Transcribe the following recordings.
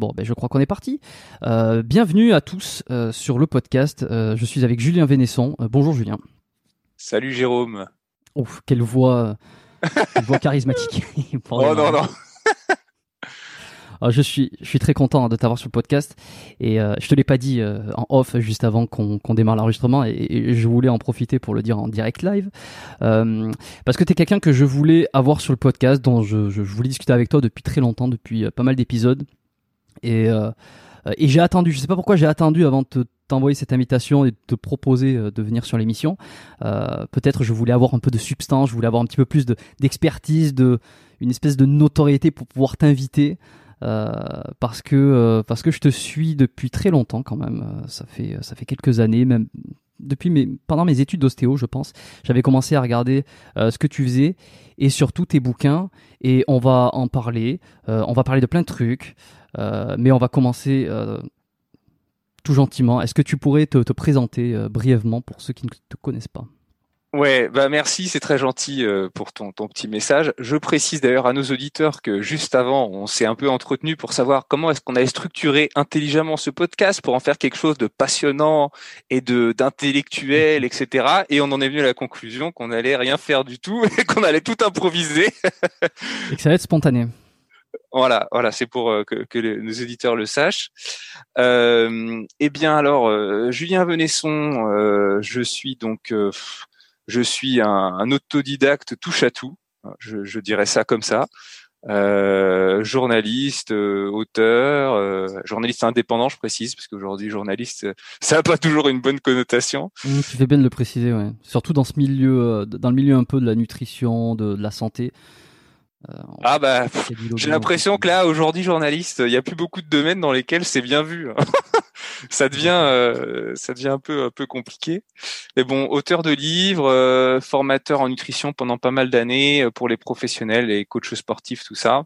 Bon, ben je crois qu'on est parti. Euh, bienvenue à tous euh, sur le podcast. Euh, je suis avec Julien Vénesson. Bonjour Julien. Salut Jérôme. Ouf, quelle voix, quelle voix charismatique. Oh non, non. Je suis, je suis très content hein, de t'avoir sur le podcast et euh, je te l'ai pas dit euh, en off juste avant qu'on démarre l'enregistrement et, et je voulais en profiter pour le dire en direct live Euh, parce que tu es quelqu'un que je voulais avoir sur le podcast dont je, je, je voulais discuter avec toi depuis très longtemps, depuis pas mal d'épisodes et, euh, et j'ai attendu, je sais pas pourquoi j'ai attendu avant de te- t'envoyer cette invitation et de te proposer euh, de venir sur l'émission. Euh, Peut-être je voulais avoir un peu de substance, je voulais avoir un petit peu plus de- d'expertise, de, une espèce de notoriété pour pouvoir t'inviter. Parce que parce que je te suis depuis très longtemps quand même. Ça fait ça fait quelques années, même depuis mes pendant mes études d'ostéo, je pense. J'avais commencé à regarder ce que tu faisais et surtout tes bouquins. Et on va en parler. On va parler de plein de trucs, mais on va commencer euh, tout gentiment. Est-ce que tu pourrais te, te présenter euh, brièvement pour ceux qui ne te connaissent pas? Ouais, bah merci, c'est très gentil euh, pour ton, ton petit message. Je précise d'ailleurs à nos auditeurs que juste avant, on s'est un peu entretenu pour savoir comment est-ce qu'on allait structurer intelligemment ce podcast pour en faire quelque chose de passionnant et de d'intellectuel, etc. Et on en est venu à la conclusion qu'on allait rien faire du tout et qu'on allait tout improviser. Et que ça va être spontané. Voilà, voilà, c'est pour euh, que, nos auditeurs le sachent. Euh, eh bien alors, euh, Julien Venesson, je suis donc, je suis un, autodidacte touche à tout. Je, dirais ça comme ça. Journaliste, auteur, journaliste indépendant, je précise, parce qu'aujourd'hui journaliste, ça n'a pas toujours une bonne connotation. Mmh, tu fais bien de le préciser, ouais. Surtout dans ce milieu, dans le milieu un peu de la nutrition, de la santé. Euh, Ah bah, J'ai l'impression que là, aujourd'hui, journaliste, il n'y a plus beaucoup de domaines dans lesquels c'est bien vu. ça devient, euh, ça devient un peu, un peu compliqué. Mais bon, auteur de livres, euh, formateur en nutrition pendant pas mal d'années pour les professionnels, les coachs sportifs, tout ça.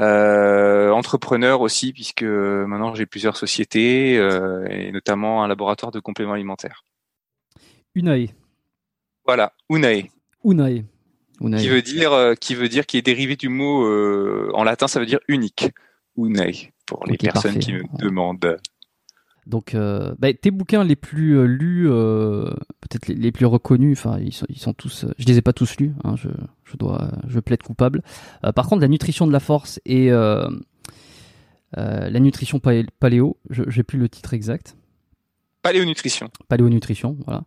Euh, entrepreneur aussi, puisque maintenant j'ai plusieurs sociétés et notamment un laboratoire de compléments alimentaires. Unae. Voilà, Unae, Unae. Qui veut dire, euh, qui veut dire, qui est dérivé du mot euh, en latin, ça veut dire unique. Unae pour les personnes parfait. qui me demandent. Donc, euh, bah, tes bouquins les plus lus, peut-être les, les plus reconnus, enfin, ils sont, ils sont tous. je les ai pas tous lus. Hein, je, je dois, je plaide coupable. Par contre, la nutrition de la force et la nutrition palé- paléo, je j'ai plus le titre exact. Paléonutrition. Paléonutrition, voilà,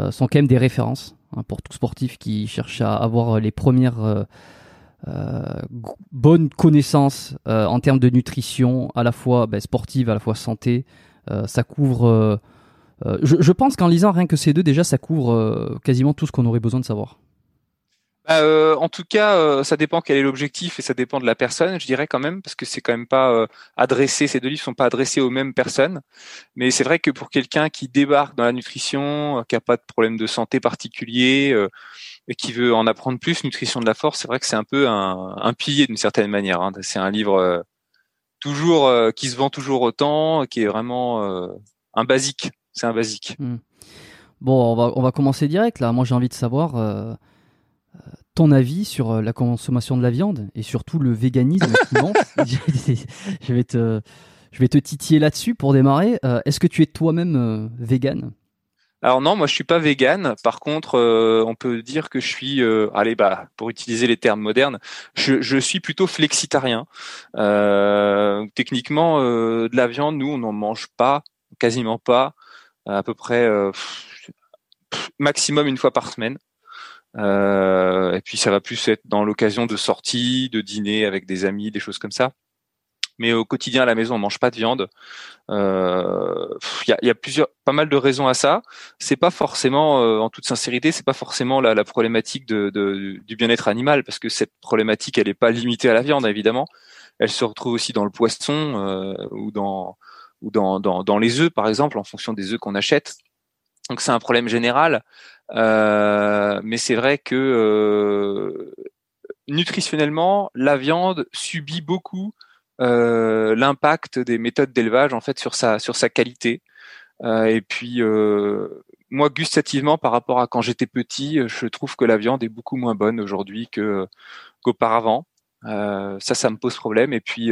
euh, sont quand même des références hein, pour tout sportif qui cherche à avoir les premières euh, euh, bonnes connaissances euh, en termes de nutrition, à la fois ben, sportive, à la fois santé. Ça couvre. je, pense qu'en lisant rien que ces deux, déjà, ça couvre quasiment tout ce qu'on aurait besoin de savoir. Bah, euh, en tout cas, euh, ça dépend quel est l'objectif et ça dépend de la personne, je dirais quand même, parce que c'est quand même pas euh, adressé. Ces deux livres sont pas adressés aux mêmes personnes, mais c'est vrai que pour quelqu'un qui débarque dans la nutrition, euh, qui a pas de problème de santé particulier euh, et qui veut en apprendre plus, nutrition de la force, c'est vrai que c'est un peu un, un pilier d'une certaine manière. hein. C'est un livre euh, toujours qui se vend toujours autant, qui est vraiment un basique. C'est un basique. Bon, on va, on va commencer direct là. Moi, j'ai envie de savoir ton avis sur euh, la consommation de la viande et surtout le véganisme je vais te, je vais te titiller là-dessus pour démarrer. Euh, Est-ce que tu es toi-même euh, vegan Alors non, moi je suis pas vegan. Par contre, euh, on peut dire que je suis, euh, allez bah, pour utiliser les termes modernes, je, je suis plutôt flexitarien. Euh, techniquement, de la viande, nous on n'en mange pas, quasiment pas, à peu près maximum une fois par semaine. Et puis ça va plus être dans l'occasion de sorties, de dîner avec des amis, des choses comme ça mais au quotidien à la maison on mange pas de viande. Il euh, y, a, y, a, plusieurs, pas mal de raisons à ça. C'est pas forcément, euh, en toute sincérité, c'est pas forcément la, la problématique de, de, du bien-être animal, parce que cette problématique, elle est pas limitée à la viande, évidemment. Elle se retrouve aussi dans le poisson euh, ou dans ou dans, dans, dans les œufs, par exemple, en fonction des œufs qu'on achète. Donc c'est un problème général, euh, mais c'est vrai que euh, nutritionnellement, la viande subit beaucoup euh, l'impact des méthodes d'élevage en fait sur sa sur sa qualité. Euh, et puis euh, moi gustativement par rapport à quand j'étais petit, je trouve que la viande est beaucoup moins bonne aujourd'hui que qu'auparavant. ça, ça me pose problème. Et puis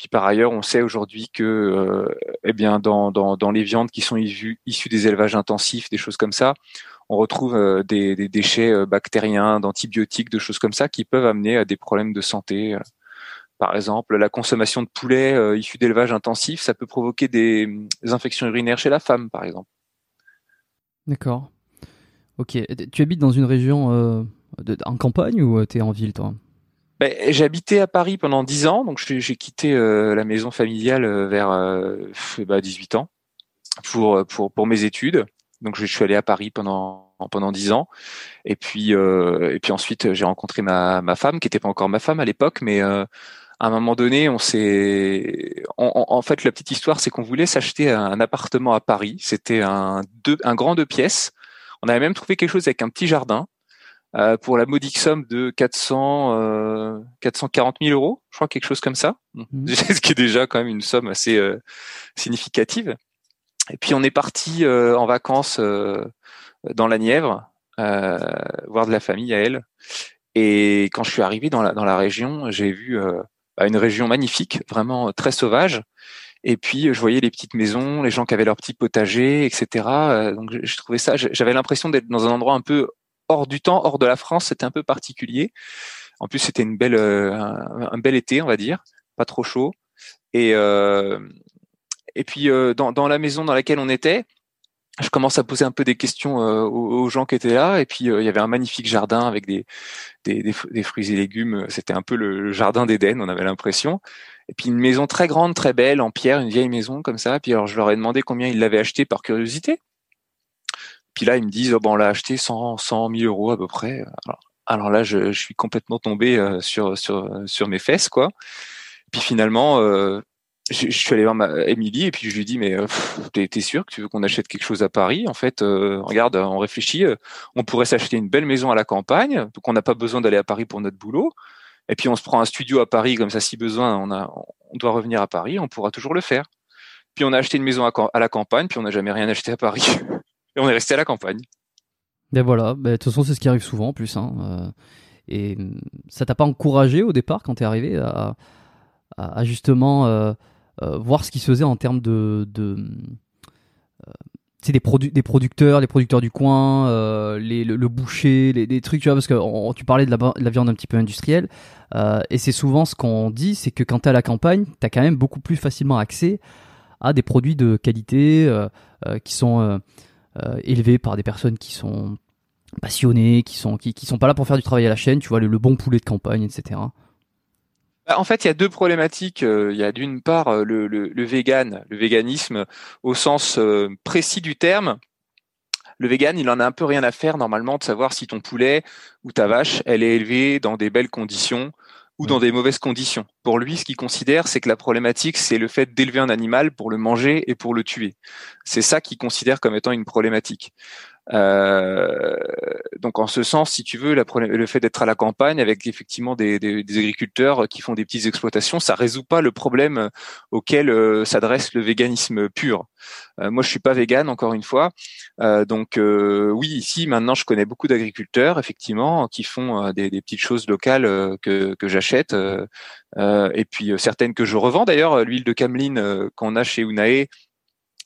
puis par ailleurs, on sait aujourd'hui que, eh bien, dans, dans, dans, les viandes qui sont issues, des élevages intensifs, des choses comme ça, on retrouve des, des, déchets bactériens, d'antibiotiques, de choses comme ça, qui peuvent amener à des problèmes de santé. Par exemple, la consommation de poulet euh, issu d'élevage intensif, ça peut provoquer des, infections urinaires chez la femme, par exemple. D'accord. Ok. Tu habites dans une région euh, en campagne ou euh, tu es en ville, toi? Ben, habité à Paris pendant 10 ans, donc j'ai quitté la maison familiale vers 18 bah, ans pour, pour, pour mes études. Donc je suis allé à Paris pendant pendant dix ans, et puis et puis ensuite j'ai rencontré ma, ma femme qui n'était pas encore ma femme à l'époque, mais à un moment donné, on s'est, en, fait, la petite histoire, c'est qu'on voulait s'acheter un, appartement à Paris. C'était un deux, un grand deux pièces. On avait même trouvé quelque chose avec un petit jardin euh, pour la modique somme de 400, euh, 440 000 euros, je crois quelque chose comme ça, mmh. ce qui est déjà quand même une somme assez euh, significative. Et puis on est parti euh, en vacances euh, dans la Nièvre, voir de la famille à elle. Et quand je suis arrivé dans la, dans la région, j'ai vu une région magnifique, vraiment très sauvage. Et puis je voyais les petites maisons, les gens qui avaient leur petit potager, etc. Donc je trouvais ça, j'avais l'impression d'être dans un endroit un peu hors du temps, hors de la France. C'était un peu particulier. En plus, c'était une belle, euh, un, bel été, on va dire, pas trop chaud. Et euh, et puis dans, dans la maison dans laquelle on était, je commence à poser un peu des questions euh, aux, gens qui étaient là. Et puis euh, il y avait un magnifique jardin avec des, des, fruits et légumes. C'était un peu le, jardin d'Éden, on avait l'impression. Et puis une maison très grande, très belle, en pierre, une vieille maison comme ça. Puis alors je leur ai demandé combien ils l'avaient acheté par curiosité. Puis là ils me disent oh, bon on l'a acheté 100 100 000 euros à peu près. Alors, là je, suis complètement tombé euh, sur sur sur mes fesses quoi. Puis finalement je, suis allé voir ma Émilie et puis je lui dit mais euh, t'es, es sûr que tu veux qu'on achète quelque chose à Paris? En fait, euh, regarde, on réfléchit, euh, on pourrait s'acheter une belle maison à la campagne, donc on n'a pas besoin d'aller à Paris pour notre boulot. Et puis on se prend un studio à Paris comme ça, si besoin, on a, on doit revenir à Paris, on pourra toujours le faire. Puis on a acheté une maison à, à la campagne, puis on n'a jamais rien acheté à Paris. on est resté à la campagne. Ben voilà, ben, de toute façon c'est ce qui arrive souvent en plus. Hein. Euh, et ça t'a pas encouragé au départ quand t'es arrivé à, justement euh, euh, voir ce qui se faisait en termes de, de euh, c'est des, produits des producteurs, les producteurs du coin, le, boucher, des trucs, tu vois, parce que tu parlais de la, viande un petit peu industrielle, et c'est souvent ce qu'on dit, c'est que quand tu es à la campagne, tu as quand même beaucoup plus facilement accès à des produits de qualité qui sont élevés par des personnes qui sont passionnées, qui sont qui, sont pas là pour faire du travail à la chaîne, tu vois, le, bon poulet de campagne, etc. Bah, en fait, il y a deux problématiques. Euh, il y a d'une part euh, le, le, le, véganisme au sens euh, précis du terme. Le vegan, il en a un peu rien à faire normalement de savoir si ton poulet ou ta vache, elle est élevée dans des belles conditions ou dans des mauvaises conditions. Pour lui, ce qu'il considère, c'est que la problématique, c'est le fait d'élever un animal pour le manger et pour le tuer. C'est ça qu'il considère comme étant une problématique. Euh, donc en ce sens, si tu veux, le fait d'être à la campagne avec effectivement des, agriculteurs qui font des petites exploitations, ça résout pas le problème auquel euh, s'adresse le véganisme pur. Euh, moi, je suis pas végane, encore une fois. Euh, donc oui, ici maintenant, je connais beaucoup d'agriculteurs effectivement qui font des, des, petites choses locales que, que j'achète et puis certaines que je revends d'ailleurs. L'huile de cameline qu'on a chez Unae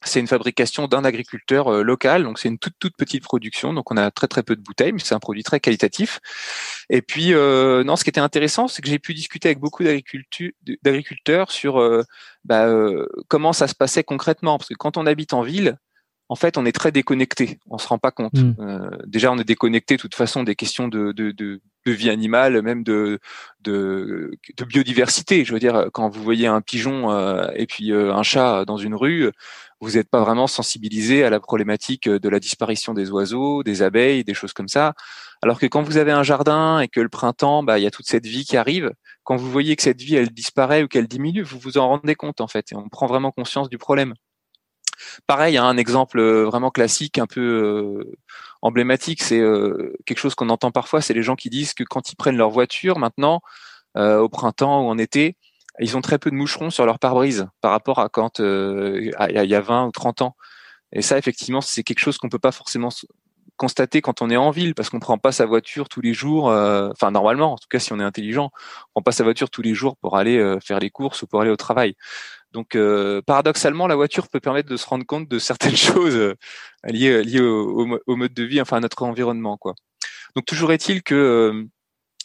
c'est une fabrication d'un agriculteur euh, local, donc c'est une toute toute petite production, donc on a très très peu de bouteilles, mais c'est un produit très qualitatif. Et puis euh, non, ce qui était intéressant, c'est que j'ai pu discuter avec beaucoup d'agriculteurs sur euh, bah, comment ça se passait concrètement, parce que quand on habite en ville, en fait, on est très déconnecté. On se rend pas compte. Mmh. Euh, déjà, on est déconnecté de toute façon des questions de, de, de, de vie animale, même de, de, biodiversité. Je veux dire, quand vous voyez un pigeon euh, et puis euh, un chat dans une rue, vous n'êtes pas vraiment sensibilisé à la problématique de la disparition des oiseaux, des abeilles, des choses comme ça. Alors que quand vous avez un jardin et que le printemps, bah, il y a toute cette vie qui arrive. Quand vous voyez que cette vie, elle disparaît ou qu'elle diminue, vous vous en rendez compte en fait, et on prend vraiment conscience du problème. Pareil, hein, un exemple euh, vraiment classique, un peu euh, emblématique, c'est euh, quelque chose qu'on entend parfois, c'est les gens qui disent que quand ils prennent leur voiture maintenant, au printemps ou en été, ils ont très peu de moucherons sur leur pare-brise par rapport à quand il y a 20 ou 30 ans. Et ça, effectivement, c'est quelque chose qu'on peut pas forcément constater quand on est en ville parce qu'on prend pas sa voiture tous les jours. Enfin, normalement, en tout cas, si on est intelligent, on prend pas sa voiture tous les jours pour aller faire les courses ou pour aller au travail. Donc euh, paradoxalement, la voiture peut permettre de se rendre compte de certaines choses euh, liées, liées au, mode de vie, enfin à notre environnement, quoi. Donc toujours est-il que euh,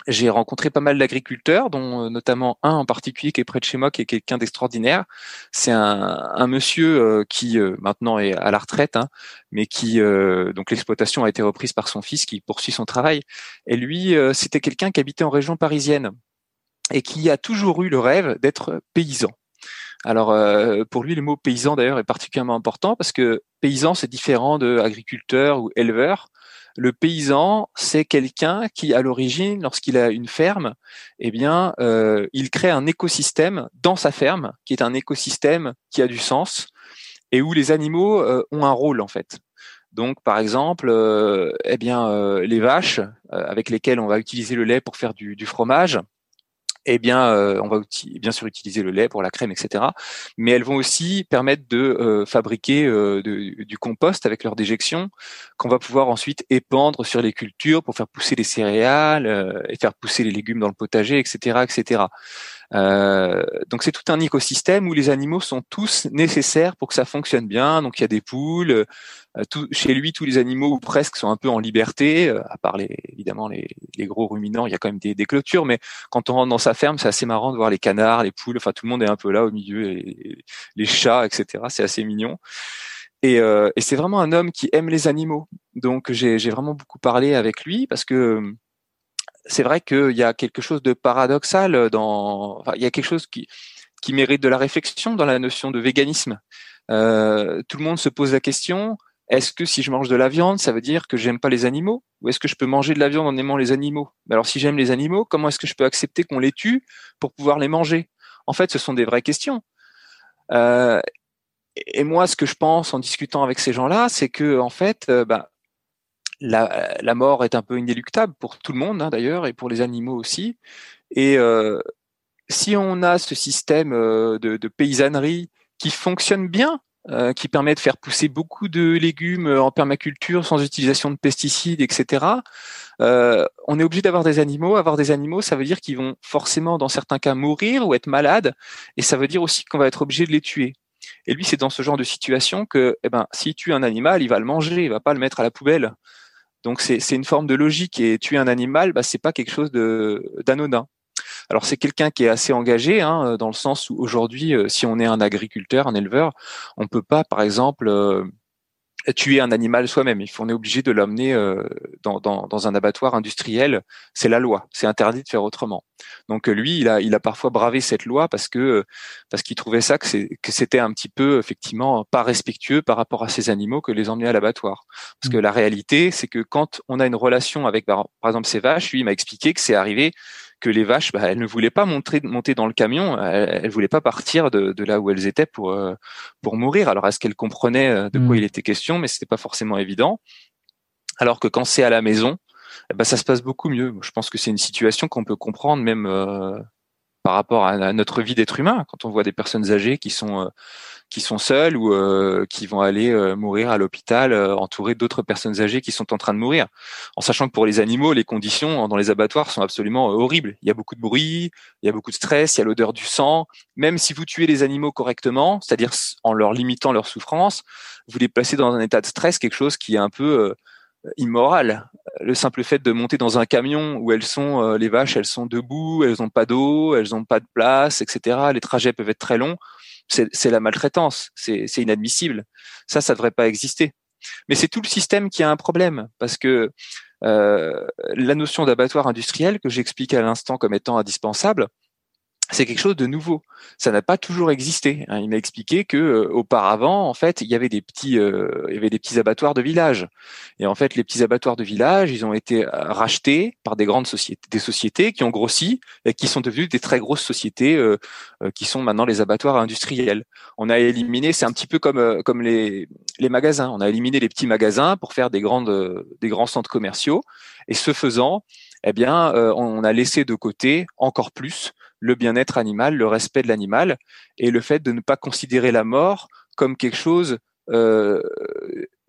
j'ai rencontré pas mal d'agriculteurs, dont notamment un en particulier qui est près de chez moi, qui est quelqu'un d'extraordinaire. C'est un, monsieur qui maintenant est à la retraite, hein, mais qui donc l'exploitation a été reprise par son fils, qui poursuit son travail. Et lui, c'était quelqu'un qui habitait en région parisienne et qui a toujours eu le rêve d'être paysan. Alors euh, pour lui, le mot paysan d'ailleurs est particulièrement important parce que paysan c'est différent de agriculteur ou éleveur. Le paysan, c'est quelqu'un qui, à l'origine, lorsqu'il a une ferme, eh bien, euh, il crée un écosystème dans sa ferme, qui est un écosystème qui a du sens et où les animaux euh, ont un rôle en fait. Donc, par exemple, eh bien, les vaches avec lesquelles on va utiliser le lait pour faire du fromage, eh bien, euh, on va bien sûr utiliser le lait pour la crème, etc. Mais elles vont aussi permettre de euh, fabriquer euh, du compost avec leur déjection, qu'on va pouvoir ensuite épandre sur les cultures pour faire pousser les céréales et faire pousser les légumes dans le potager, etc., etc. Euh, donc c'est tout un écosystème où les animaux sont tous nécessaires pour que ça fonctionne bien. Donc il y a des poules. Euh, tout, chez lui, tous les animaux ou presque sont un peu en liberté, euh, à part les, évidemment les, les, gros ruminants. Il y a quand même des, des, clôtures, mais quand on rentre dans sa ferme, c'est assez marrant de voir les canards, les poules. Enfin, tout le monde est un peu là au milieu, les, les chats, etc. C'est assez mignon. Et, euh, et c'est vraiment un homme qui aime les animaux. Donc j'ai vraiment beaucoup parlé avec lui parce que c'est vrai qu'il y a quelque chose de paradoxal dans, il y a quelque chose qui, mérite de la réflexion dans la notion de véganisme. Euh, tout le monde se pose la question est-ce que si je mange de la viande, ça veut dire que j'aime pas les animaux? Ou est-ce que je peux manger de la viande en aimant les animaux? Mais alors, si j'aime les animaux, comment est-ce que je peux accepter qu'on les tue pour pouvoir les manger? En fait, ce sont des vraies questions. Euh, et moi, ce que je pense en discutant avec ces gens-là, c'est que en fait, euh, bah, la, la, mort est un peu inéluctable pour tout le monde hein, d'ailleurs et pour les animaux aussi. Et euh, si on a ce système euh, de, de, paysannerie qui fonctionne bien, euh, qui permet de faire pousser beaucoup de légumes en permaculture sans utilisation de pesticides, etc. Euh, on est obligé d'avoir des animaux. Avoir des animaux, ça veut dire qu'ils vont forcément, dans certains cas, mourir ou être malades, et ça veut dire aussi qu'on va être obligé de les tuer. Et lui, c'est dans ce genre de situation que, eh ben, s'il tue un animal, il va le manger, il va pas le mettre à la poubelle. Donc c'est une forme de logique et tuer un animal, bah, c'est pas quelque chose d'anodin. Alors c'est quelqu'un qui est assez engagé, hein, dans le sens où aujourd'hui, euh, si on est un agriculteur, un éleveur, on peut pas, par exemple, euh, tuer un animal soi-même. On est obligé de l'amener euh, dans, dans, dans, un abattoir industriel. C'est la loi. C'est interdit de faire autrement. Donc euh, lui, il a, il a parfois bravé cette loi parce que parce qu'il trouvait ça que c'était un petit peu effectivement pas respectueux par rapport à ces animaux que les emmener à l'abattoir. Parce que mmh. la réalité, c'est que quand on a une relation avec par exemple ces vaches, lui il m'a expliqué que c'est arrivé que les vaches, bah, elles ne voulaient pas monter, monter dans le camion, elles, elles voulaient pas partir de, de, là où elles étaient pour euh, pour mourir. Alors est-ce qu'elles comprenaient euh, de quoi mm. il était question, mais c'était pas forcément évident. Alors que quand c'est à la maison, ben, ça se passe beaucoup mieux. Je pense que c'est une situation qu'on peut comprendre même euh, par rapport à, notre vie d'être humain. Quand on voit des personnes âgées qui sont qui sont seules ou euh, qui vont aller euh, mourir à l'hôpital euh, entourées d'autres personnes âgées qui sont en train de mourir. En sachant que pour les animaux, les conditions dans les abattoirs sont absolument horribles. Il y a beaucoup de bruit, il y a beaucoup de stress, il y a l'odeur du sang. Même si vous tuez les animaux correctement, c'est-à-dire en leur limitant leur souffrance, vous les placez dans un état de stress, quelque chose qui est un peu immoral. Le simple fait de monter dans un camion où elles sont, les vaches, elles sont debout, elles n'ont pas d'eau, elles n'ont pas de place, etc. Les trajets peuvent être très longs c'est la maltraitance, c'est inadmissible. Ça, ça devrait pas exister. Mais c'est tout le système qui a un problème parce que euh, la notion d'abattoir industriel que j'explique à l'instant comme étant indispensable, c'est quelque chose de nouveau. Ça n'a pas toujours existé. Hein. Il m'a expliqué que euh, auparavant, en fait, il y avait des petits, euh, il y avait des petits abattoirs de village. Et en fait, les petits abattoirs de village, ils ont été euh, rachetés par des grandes sociétés, des sociétés qui ont grossi et qui sont devenues des très grosses sociétés, qui sont maintenant les abattoirs industriels. On a éliminé, c'est un petit peu comme comme les les magasins. On a éliminé les petits magasins pour faire des grandes, des grands centres commerciaux. Et ce faisant, eh bien, on a laissé de côté encore plus le bien-être animal, le respect de l'animal et le fait de ne pas considérer la mort comme quelque chose euh,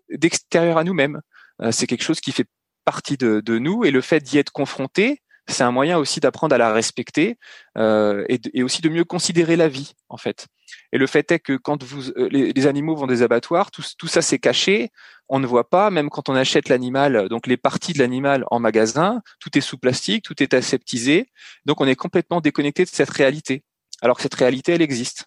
d'extérieur à nous-mêmes. Euh, c'est quelque chose qui fait partie de, nous et le fait d'y être confronté, c'est un moyen aussi d'apprendre à la respecter euh, et, aussi de mieux considérer la vie en fait. Et le fait est que quand vous, les, animaux vont des abattoirs, tout, ça c'est caché, on ne voit pas, même quand on achète l'animal, donc les parties de l'animal en magasin, tout est sous plastique, tout est aseptisé, donc on est complètement déconnecté de cette réalité, alors que cette réalité, elle existe.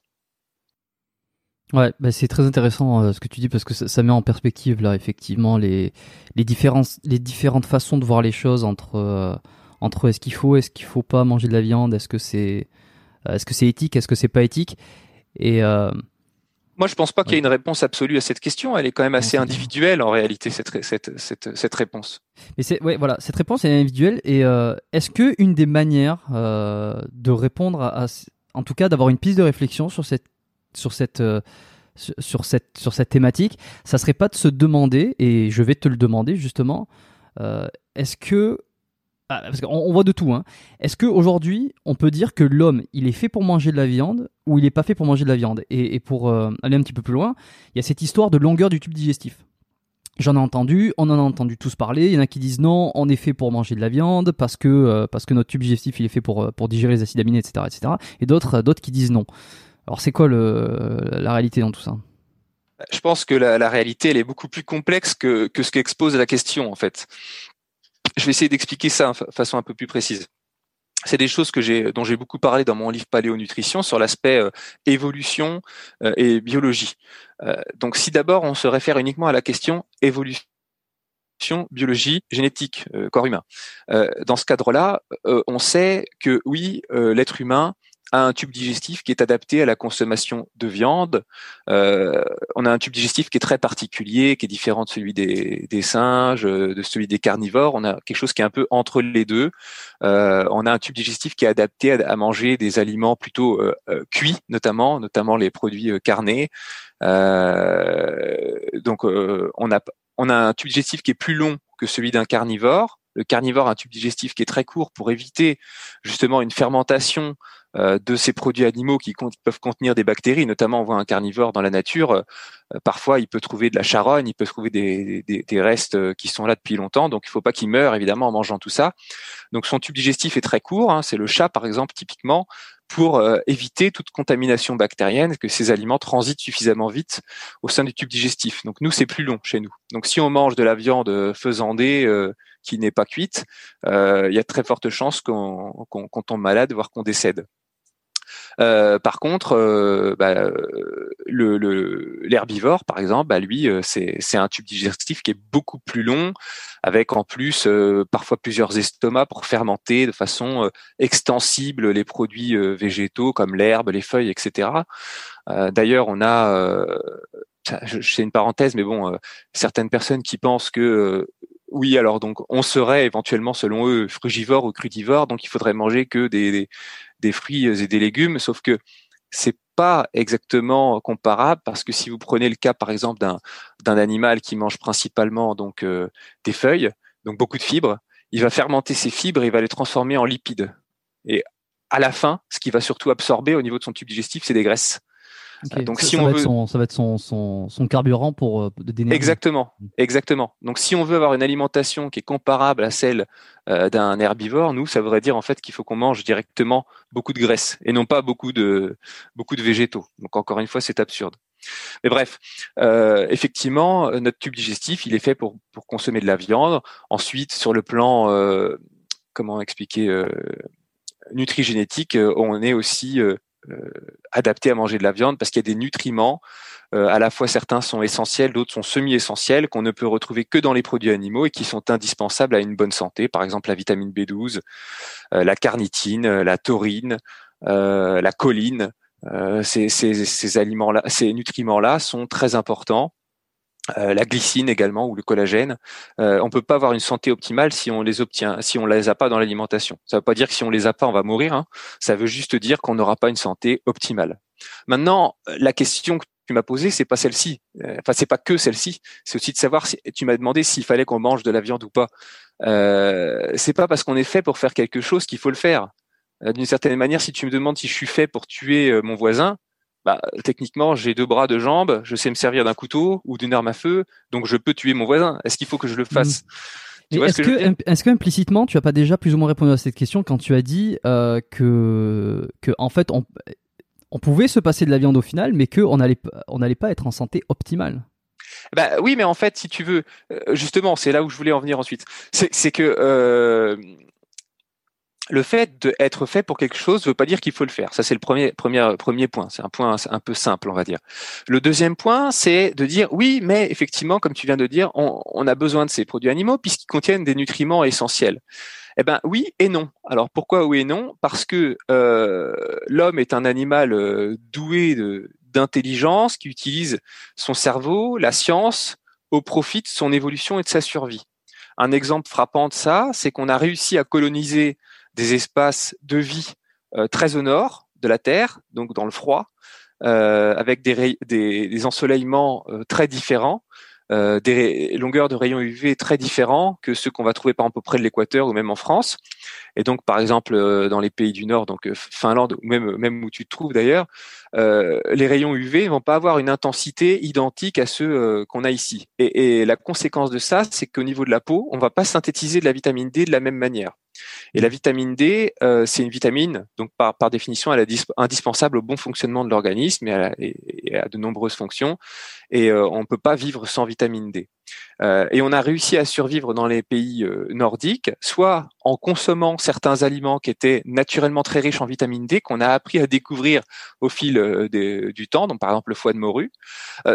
Ouais, bah c'est très intéressant euh, ce que tu dis parce que ça, met en perspective là effectivement les différentes façons de voir les choses entre euh, entre est-ce qu'il faut est-ce qu'il faut pas manger de la viande est-ce que c'est euh, est-ce que c'est éthique est-ce que c'est pas éthique et moi, je pense pas qu'il y ait une réponse absolue à cette question. Elle est quand même assez individuelle en réalité cette cette cette, cette réponse. Mais c'est ouais voilà cette réponse est individuelle et euh, est-ce que une des manières euh, de répondre à, en tout cas d'avoir une piste de réflexion sur cette sur cette euh, sur cette sur cette thématique, ça serait pas de se demander et je vais te le demander justement. Euh, est-ce que ah, parce qu'on on voit de tout. Hein. Est-ce qu'aujourd'hui, on peut dire que l'homme, il est fait pour manger de la viande ou il n'est pas fait pour manger de la viande? Et, pour euh, aller un petit peu plus loin, il y a cette histoire de longueur du tube digestif. J'en ai entendu, on en a entendu tous parler. Il y en a qui disent non, on est fait pour manger de la viande parce que euh, parce que notre tube digestif il est fait pour euh, pour digérer les acides aminés, etc., etc. Et d'autres d'autres qui disent non. Alors c'est quoi le, la réalité dans tout ça? Je pense que la, la, réalité elle est beaucoup plus complexe que que ce qu'expose la question en fait. Je vais essayer d'expliquer ça de façon un peu plus précise. C'est des choses que dont j'ai beaucoup parlé dans mon livre Paléonutrition sur l'aspect euh, évolution euh, et biologie. Euh, donc, si d'abord on se réfère uniquement à la question évolution, biologie, génétique, corps humain. dans ce cadre-là, on sait que oui, l'être humain un tube digestif qui est adapté à la consommation de viande. Euh, on a un tube digestif qui est très particulier, qui est différent de celui des, singes, de celui des carnivores. On a quelque chose qui est un peu entre les deux. Euh, on a un tube digestif qui est adapté à, manger des aliments plutôt euh, cuits, notamment, notamment les produits carnés. donc, on a on a un tube digestif qui est plus long que celui d'un carnivore. Le carnivore a un tube digestif qui est très court pour éviter justement une fermentation de ces produits animaux qui peuvent contenir des bactéries, notamment on voit un carnivore dans la nature, euh, parfois il peut trouver de la charogne, il peut trouver des, restes euh, qui sont là depuis longtemps, donc il ne faut pas qu'il meure évidemment en mangeant tout ça. Donc son tube digestif est très court, hein. c'est le chat par exemple typiquement, pour éviter toute contamination bactérienne, que ces aliments transitent suffisamment vite au sein du tube digestif. Donc nous, c'est plus long chez nous. Donc si on mange de la viande faisandée qui n'est pas cuite, il y a très forte chance qu'on tombe malade, voire qu'on décède. Euh, par contre, euh, bah, l'herbivore, par exemple, bah, lui, euh, c'est un tube digestif qui est beaucoup plus long, avec en plus parfois plusieurs estomacs pour fermenter de façon extensible les produits végétaux comme l'herbe, les feuilles, etc. D'ailleurs, on a c'est une parenthèse, mais bon, certaines personnes qui pensent que oui, alors donc on serait éventuellement, selon eux, frugivore ou crudivore, donc il faudrait manger que des, fruits et des légumes, sauf que c'est pas exactement comparable parce que si vous prenez le cas, par exemple, d'un animal qui mange principalement donc euh, des feuilles, donc beaucoup de fibres, il va fermenter ces fibres et il va les transformer en lipides. Et à la fin, ce qui va surtout absorber au niveau de son tube digestif, c'est des graisses. Donc ça, si on va veut, son, ça va être son, son, son carburant pour euh, Exactement, mm. exactement. Donc si on veut avoir une alimentation qui est comparable à celle euh, d'un herbivore, nous ça voudrait dire en fait qu'il faut qu'on mange directement beaucoup de graisse et non pas beaucoup de beaucoup de végétaux. Donc encore une fois, c'est absurde. Mais bref, euh, effectivement, notre tube digestif, il est fait pour pour consommer de la viande. Ensuite, sur le plan euh, comment expliquer euh, nutrigénétique, euh, on est aussi euh, adapté à manger de la viande parce qu'il y a des nutriments. Euh, à la fois certains sont essentiels, d'autres sont semi-essentiels qu'on ne peut retrouver que dans les produits animaux et qui sont indispensables à une bonne santé. Par exemple, la vitamine B12, euh, la carnitine, la taurine, la choline. ces, ces, ces aliments-là, ces nutriments-là sont très importants euh, la glycine également ou le collagène. Euh, on peut pas avoir une santé optimale si on les obtient, si on les a pas dans l'alimentation. Ça veut pas dire que si on les a pas, on va mourir. Hein. Ça veut juste dire qu'on n'aura pas une santé optimale. Maintenant, la question que tu m'as posée, c'est pas celle-ci. Euh, enfin, c'est pas que celle-ci. C'est aussi de savoir si tu m'as demandé s'il fallait qu'on mange de la viande ou pas. Euh, c'est pas parce qu'on est fait pour faire quelque chose qu'il faut le faire. Euh, d'une certaine manière, si tu me demandes si je suis fait pour tuer mon voisin, bah, techniquement, j'ai deux bras, deux jambes, je sais me servir d'un couteau ou d'une arme à feu, donc je peux tuer mon voisin. Est-ce qu'il faut que je le fasse? Mmh. Est-ce que, est-ce que implicitement, tu as pas déjà plus ou moins répondu à cette question quand tu as dit euh, que, que en fait, on, on pouvait se passer de la viande au final, mais qu'on n'allait on n'allait pas être en santé optimale? Bah oui, mais en fait, si tu veux, euh, justement, c'est là où je voulais en venir ensuite. C'est que euh, le fait d'être fait pour quelque chose ne veut pas dire qu'il faut le faire. Ça, c'est le premier, premier, premier point. C'est un point un peu simple, on va dire. Le deuxième point, c'est de dire oui, mais effectivement, comme tu viens de dire, on, a besoin de ces produits animaux puisqu'ils contiennent des nutriments essentiels. Eh ben oui et non. Alors pourquoi oui et non? Parce que euh, l'homme est un animal euh, doué d'intelligence qui utilise son cerveau, la science, au profit de son évolution et de sa survie. Un exemple frappant de ça, c'est qu'on a réussi à coloniser des espaces de vie euh, très au nord de la Terre, donc dans le froid, euh, avec des, ensoleillements euh, très différents, des longueurs de rayons UV très différents que ceux qu'on va trouver par exemple près de l'équateur ou même en France. Et donc, par exemple, dans les pays du Nord, donc Finlande ou même où tu te trouves d'ailleurs, les rayons UV vont pas avoir une intensité identique à ceux qu'on a ici. Et, et, la conséquence de ça, c'est qu'au niveau de la peau, on va pas synthétiser de la vitamine D de la même manière. Et la vitamine D, euh, c'est une vitamine, donc par, définition, elle est indispensable au bon fonctionnement de l'organisme et, à de nombreuses fonctions. Et euh, on ne peut pas vivre sans vitamine D. Euh, et on a réussi à survivre dans les pays nordiques, soit en consommant certains aliments qui étaient naturellement très riches en vitamine D, qu'on a appris à découvrir au fil du temps, donc par exemple le foie de morue,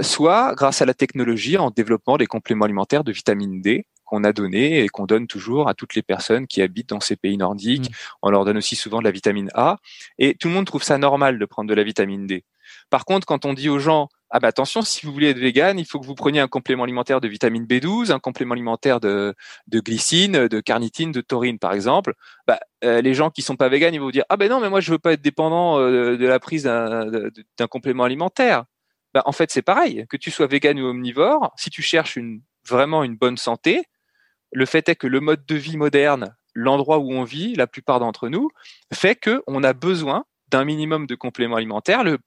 soit grâce à la technologie en développant des compléments alimentaires de vitamine D qu'on a donné et qu'on donne toujours à toutes les personnes qui habitent dans ces pays nordiques. Mmh. On leur donne aussi souvent de la vitamine A. Et tout le monde trouve ça normal de prendre de la vitamine D. Par contre, quand on dit aux gens, ah bah attention, si vous voulez être vegan, il faut que vous preniez un complément alimentaire de vitamine B12, un complément alimentaire de, de glycine, de carnitine, de taurine, par exemple. Bah, euh, les gens qui sont pas véganes, ils vont vous dire ah ben non, mais moi je veux pas être dépendant euh, de la prise d'un complément alimentaire. Bah, en fait, c'est pareil. Que tu sois vegan ou omnivore, si tu cherches une vraiment une bonne santé, le fait est que le mode de vie moderne, l'endroit où on vit, la plupart d'entre nous, fait que on a besoin d'un minimum de compléments alimentaires. Le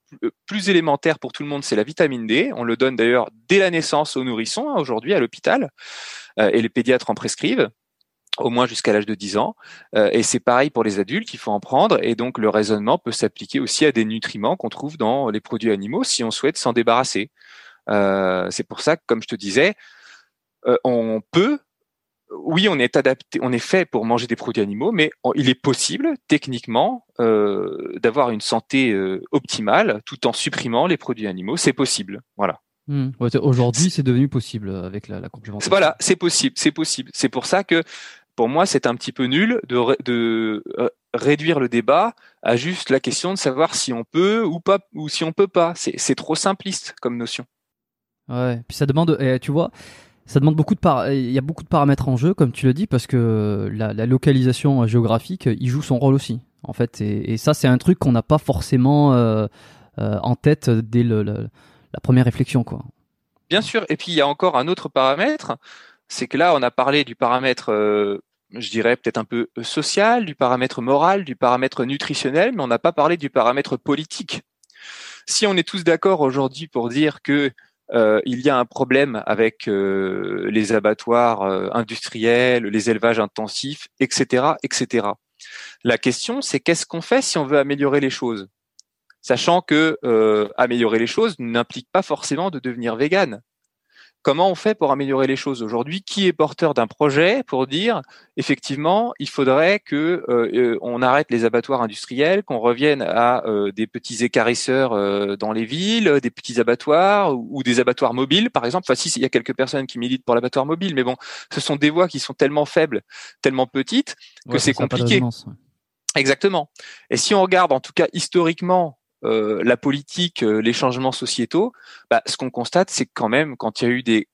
plus élémentaire pour tout le monde, c'est la vitamine D. On le donne d'ailleurs dès la naissance aux nourrissons, hein, aujourd'hui à l'hôpital, euh, et les pédiatres en prescrivent au moins jusqu'à l'âge de 10 ans. Euh, et c'est pareil pour les adultes, il faut en prendre. Et donc le raisonnement peut s'appliquer aussi à des nutriments qu'on trouve dans les produits animaux si on souhaite s'en débarrasser. Euh, c'est pour ça que, comme je te disais, on peut oui, on est adapté, on est fait pour manger des produits animaux, mais il est possible techniquement euh, d'avoir une santé euh, optimale tout en supprimant les produits animaux. C'est possible, voilà. Hmm. Aujourd'hui, c'est devenu possible avec la, la. Voilà, c'est possible, c'est possible. C'est pour ça que pour moi, c'est un petit peu nul de, de euh, réduire le débat à juste la question de savoir si on peut ou pas, ou si on peut pas. C'est trop simpliste comme notion. Ouais, puis ça demande, eh, tu vois, ça demande beaucoup de par... il y a beaucoup de paramètres en jeu, comme tu le dis, parce que la, localisation géographique, il joue son rôle aussi, en fait. Et, ça, c'est un truc qu'on n'a pas forcément euh, euh, en tête dès la première réflexion, quoi. Bien sûr. Et puis il y a encore un autre paramètre, c'est que là, on a parlé du paramètre euh, je dirais peut-être un peu social, du paramètre moral, du paramètre nutritionnel, mais on n'a pas parlé du paramètre politique. Si on est tous d'accord aujourd'hui pour dire que euh, il y a un problème avec euh, les abattoirs euh, industriels, les élevages intensifs, etc., etc. La question, c'est qu'est-ce qu'on fait si on veut améliorer les choses, sachant que améliorer les choses n'implique pas forcément de devenir vegan comment on fait pour améliorer les choses aujourd'hui? Qui est porteur d'un projet pour dire effectivement il faudrait que euh, euh, on arrête les abattoirs industriels, qu'on revienne à euh, des petits écarisseurs dans les villes, des petits abattoirs ou, des abattoirs mobiles par exemple. Enfin si il y a quelques personnes qui militent pour l'abattoir mobile, mais bon, ce sont des voies qui sont tellement faibles, tellement petites que c'est compliqué. Exactement. Et si on regarde en tout cas historiquement euh, la politique, euh, les changements sociétaux, bah, ce qu'on constate, c'est quand même quand il y a eu des,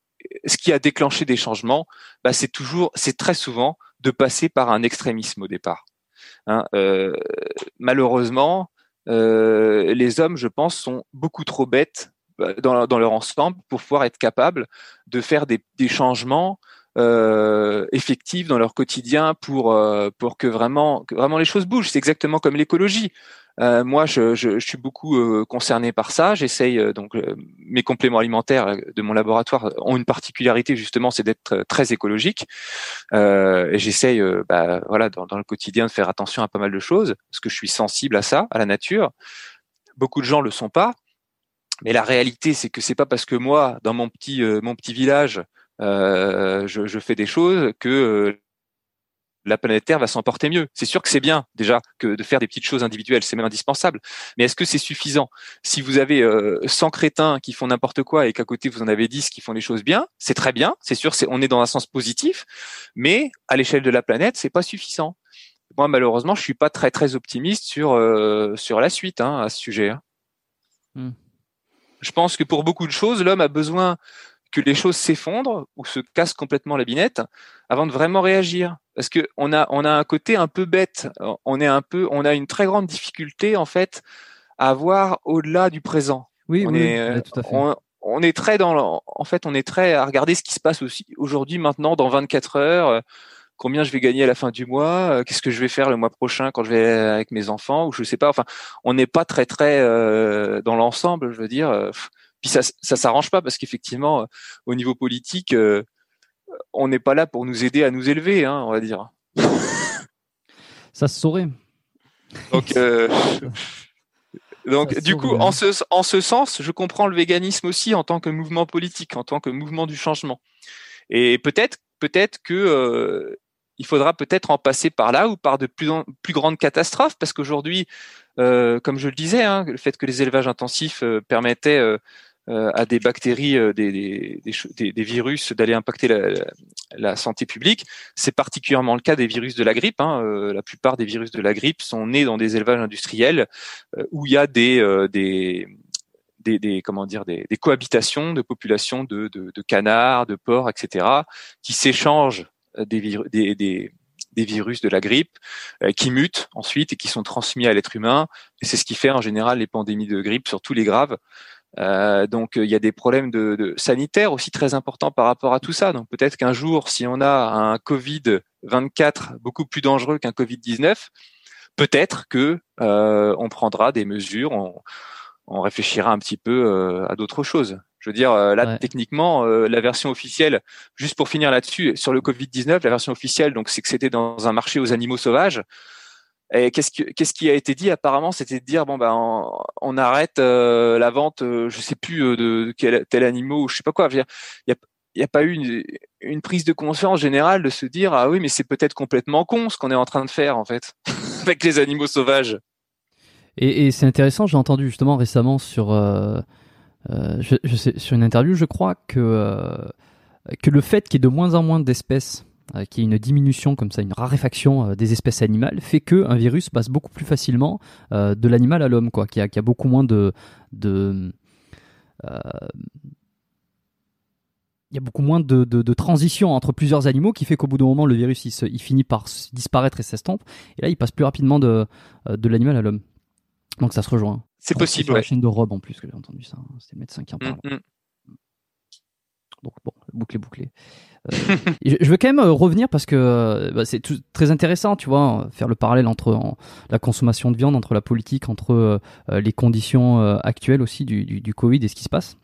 ce qui a déclenché des changements, bah, c'est toujours, c'est très souvent de passer par un extrémisme au départ. Hein, euh, malheureusement, les hommes, je pense, sont beaucoup trop bêtes dans, dans, leur ensemble pour pouvoir être capables de faire des, changements euh, effectifs dans leur quotidien pour pour que vraiment que vraiment les choses bougent. C'est exactement comme l'écologie. Euh, moi, je, je, je, suis beaucoup euh, concerné par ça. J'essaye euh, donc mes compléments alimentaires de mon laboratoire ont une particularité justement, c'est d'être très écologique. et j'essaye, bah, voilà, dans, dans, le quotidien, de faire attention à pas mal de choses parce que je suis sensible à ça, à la nature. Beaucoup de gens le sont pas. Mais la réalité, c'est que c'est pas parce que moi, dans mon petit mon petit village, je, je, fais des choses que la planète Terre va s'en porter mieux. C'est sûr que c'est bien déjà que de faire des petites choses individuelles, c'est même indispensable. Mais est-ce que c'est suffisant? Si vous avez 100 euh, crétins qui font n'importe quoi et qu'à côté vous en avez 10 qui font les choses bien, c'est très bien. C'est sûr, c'est on est dans un sens positif, mais à l'échelle de la planète, c'est pas suffisant. Moi, malheureusement, je suis pas très très optimiste sur euh, sur la suite hein, à ce sujet. Hein. Hmm. Je pense que pour beaucoup de choses, l'homme a besoin que les choses s'effondrent ou se cassent complètement la binette avant de vraiment réagir. Parce que on a on a un côté un peu bête. On est un peu on a une très grande difficulté en fait à voir au-delà du présent. Oui, on oui, est tout à fait. On, est très dans en fait on est très à regarder ce qui se passe aussi aujourd'hui maintenant dans 24 heures combien je vais gagner à la fin du mois, qu'est-ce que je vais faire le mois prochain quand je vais avec mes enfants? Ou je sais pas. Enfin, on n'est pas très très euh, dans l'ensemble, je veux dire. Puis ça, ça s'arrange pas parce qu'effectivement, euh, au niveau politique, euh, on n'est pas là pour nous aider à nous élever, hein, on va dire. ça se saurait. Donc, euh, donc du coup, en ce, en ce sens, je comprends le véganisme aussi en tant que mouvement politique, en tant que mouvement du changement. Et peut-être, peut-être que il faudra peut-être en passer par là ou par de plus, en, plus grandes catastrophes, parce qu'aujourd'hui, comme je le disais, hein, le fait que les élevages intensifs permettaient à des bactéries, euh, des, des, des, virus, d'aller impacter la, la, santé publique. C'est particulièrement le cas des virus de la grippe. Hein. Euh, la plupart des virus de la grippe sont nés dans des élevages industriels où il y a des, des des, des, comment dire des, des, cohabitations de populations de, de, de, canards, de porcs, etc., qui s'échangent des, des, des, des, virus de la grippe, qui mutent ensuite et qui sont transmis à l'être humain. Et c'est ce qui fait en général les pandémies de grippe, surtout les graves. Euh, donc il y a des problèmes de, de, sanitaires aussi très importants par rapport à tout ça. Donc peut-être qu'un jour, si on a un Covid 24 beaucoup plus dangereux qu'un Covid 19, peut-être que euh, on prendra des mesures, on, on réfléchira un petit peu euh, à d'autres choses. Je veux dire, euh, là, techniquement, euh, la version officielle, juste pour finir là-dessus, sur le Covid-19, la version officielle, donc c'est que c'était dans un marché aux animaux sauvages. Et qu'est-ce qui, a été dit? Apparemment, c'était de dire bon ben on, arrête euh, la vente, euh, je sais plus euh, de, tel animal ou je sais pas quoi. Il y a, pas eu une, prise de conscience générale de se dire ah oui mais c'est peut-être complètement con ce qu'on est en train de faire en fait avec les animaux sauvages. Et, c'est intéressant, j'ai entendu justement récemment sur euh, sur une interview, je crois que que le fait qu'il y ait de moins en moins d'espèces qui est une diminution comme ça, une raréfaction euh, des espèces animales, fait que un virus passe beaucoup plus facilement euh, de l'animal à l'homme, quoi, qui a, a, beaucoup moins de, de il y a beaucoup moins de, de, de, transition entre plusieurs animaux qui fait qu'au bout d'un moment le virus il, se, il finit par disparaître et s'estompe. Et là il passe plus rapidement de, de l'animal à l'homme. Donc ça se rejoint. C'est possible sur la chaîne de Rob en plus que j'ai entendu ça hein. c'est le médecin qui en parle. mm, mm. Donc bon, bouclé, bouclé. Euh, je veux quand même euh, revenir parce que euh, bah, c'est très intéressant, tu vois, faire le parallèle entre la consommation de viande, entre la politique, entre les conditions actuelles aussi du, du, Covid et ce qui se passe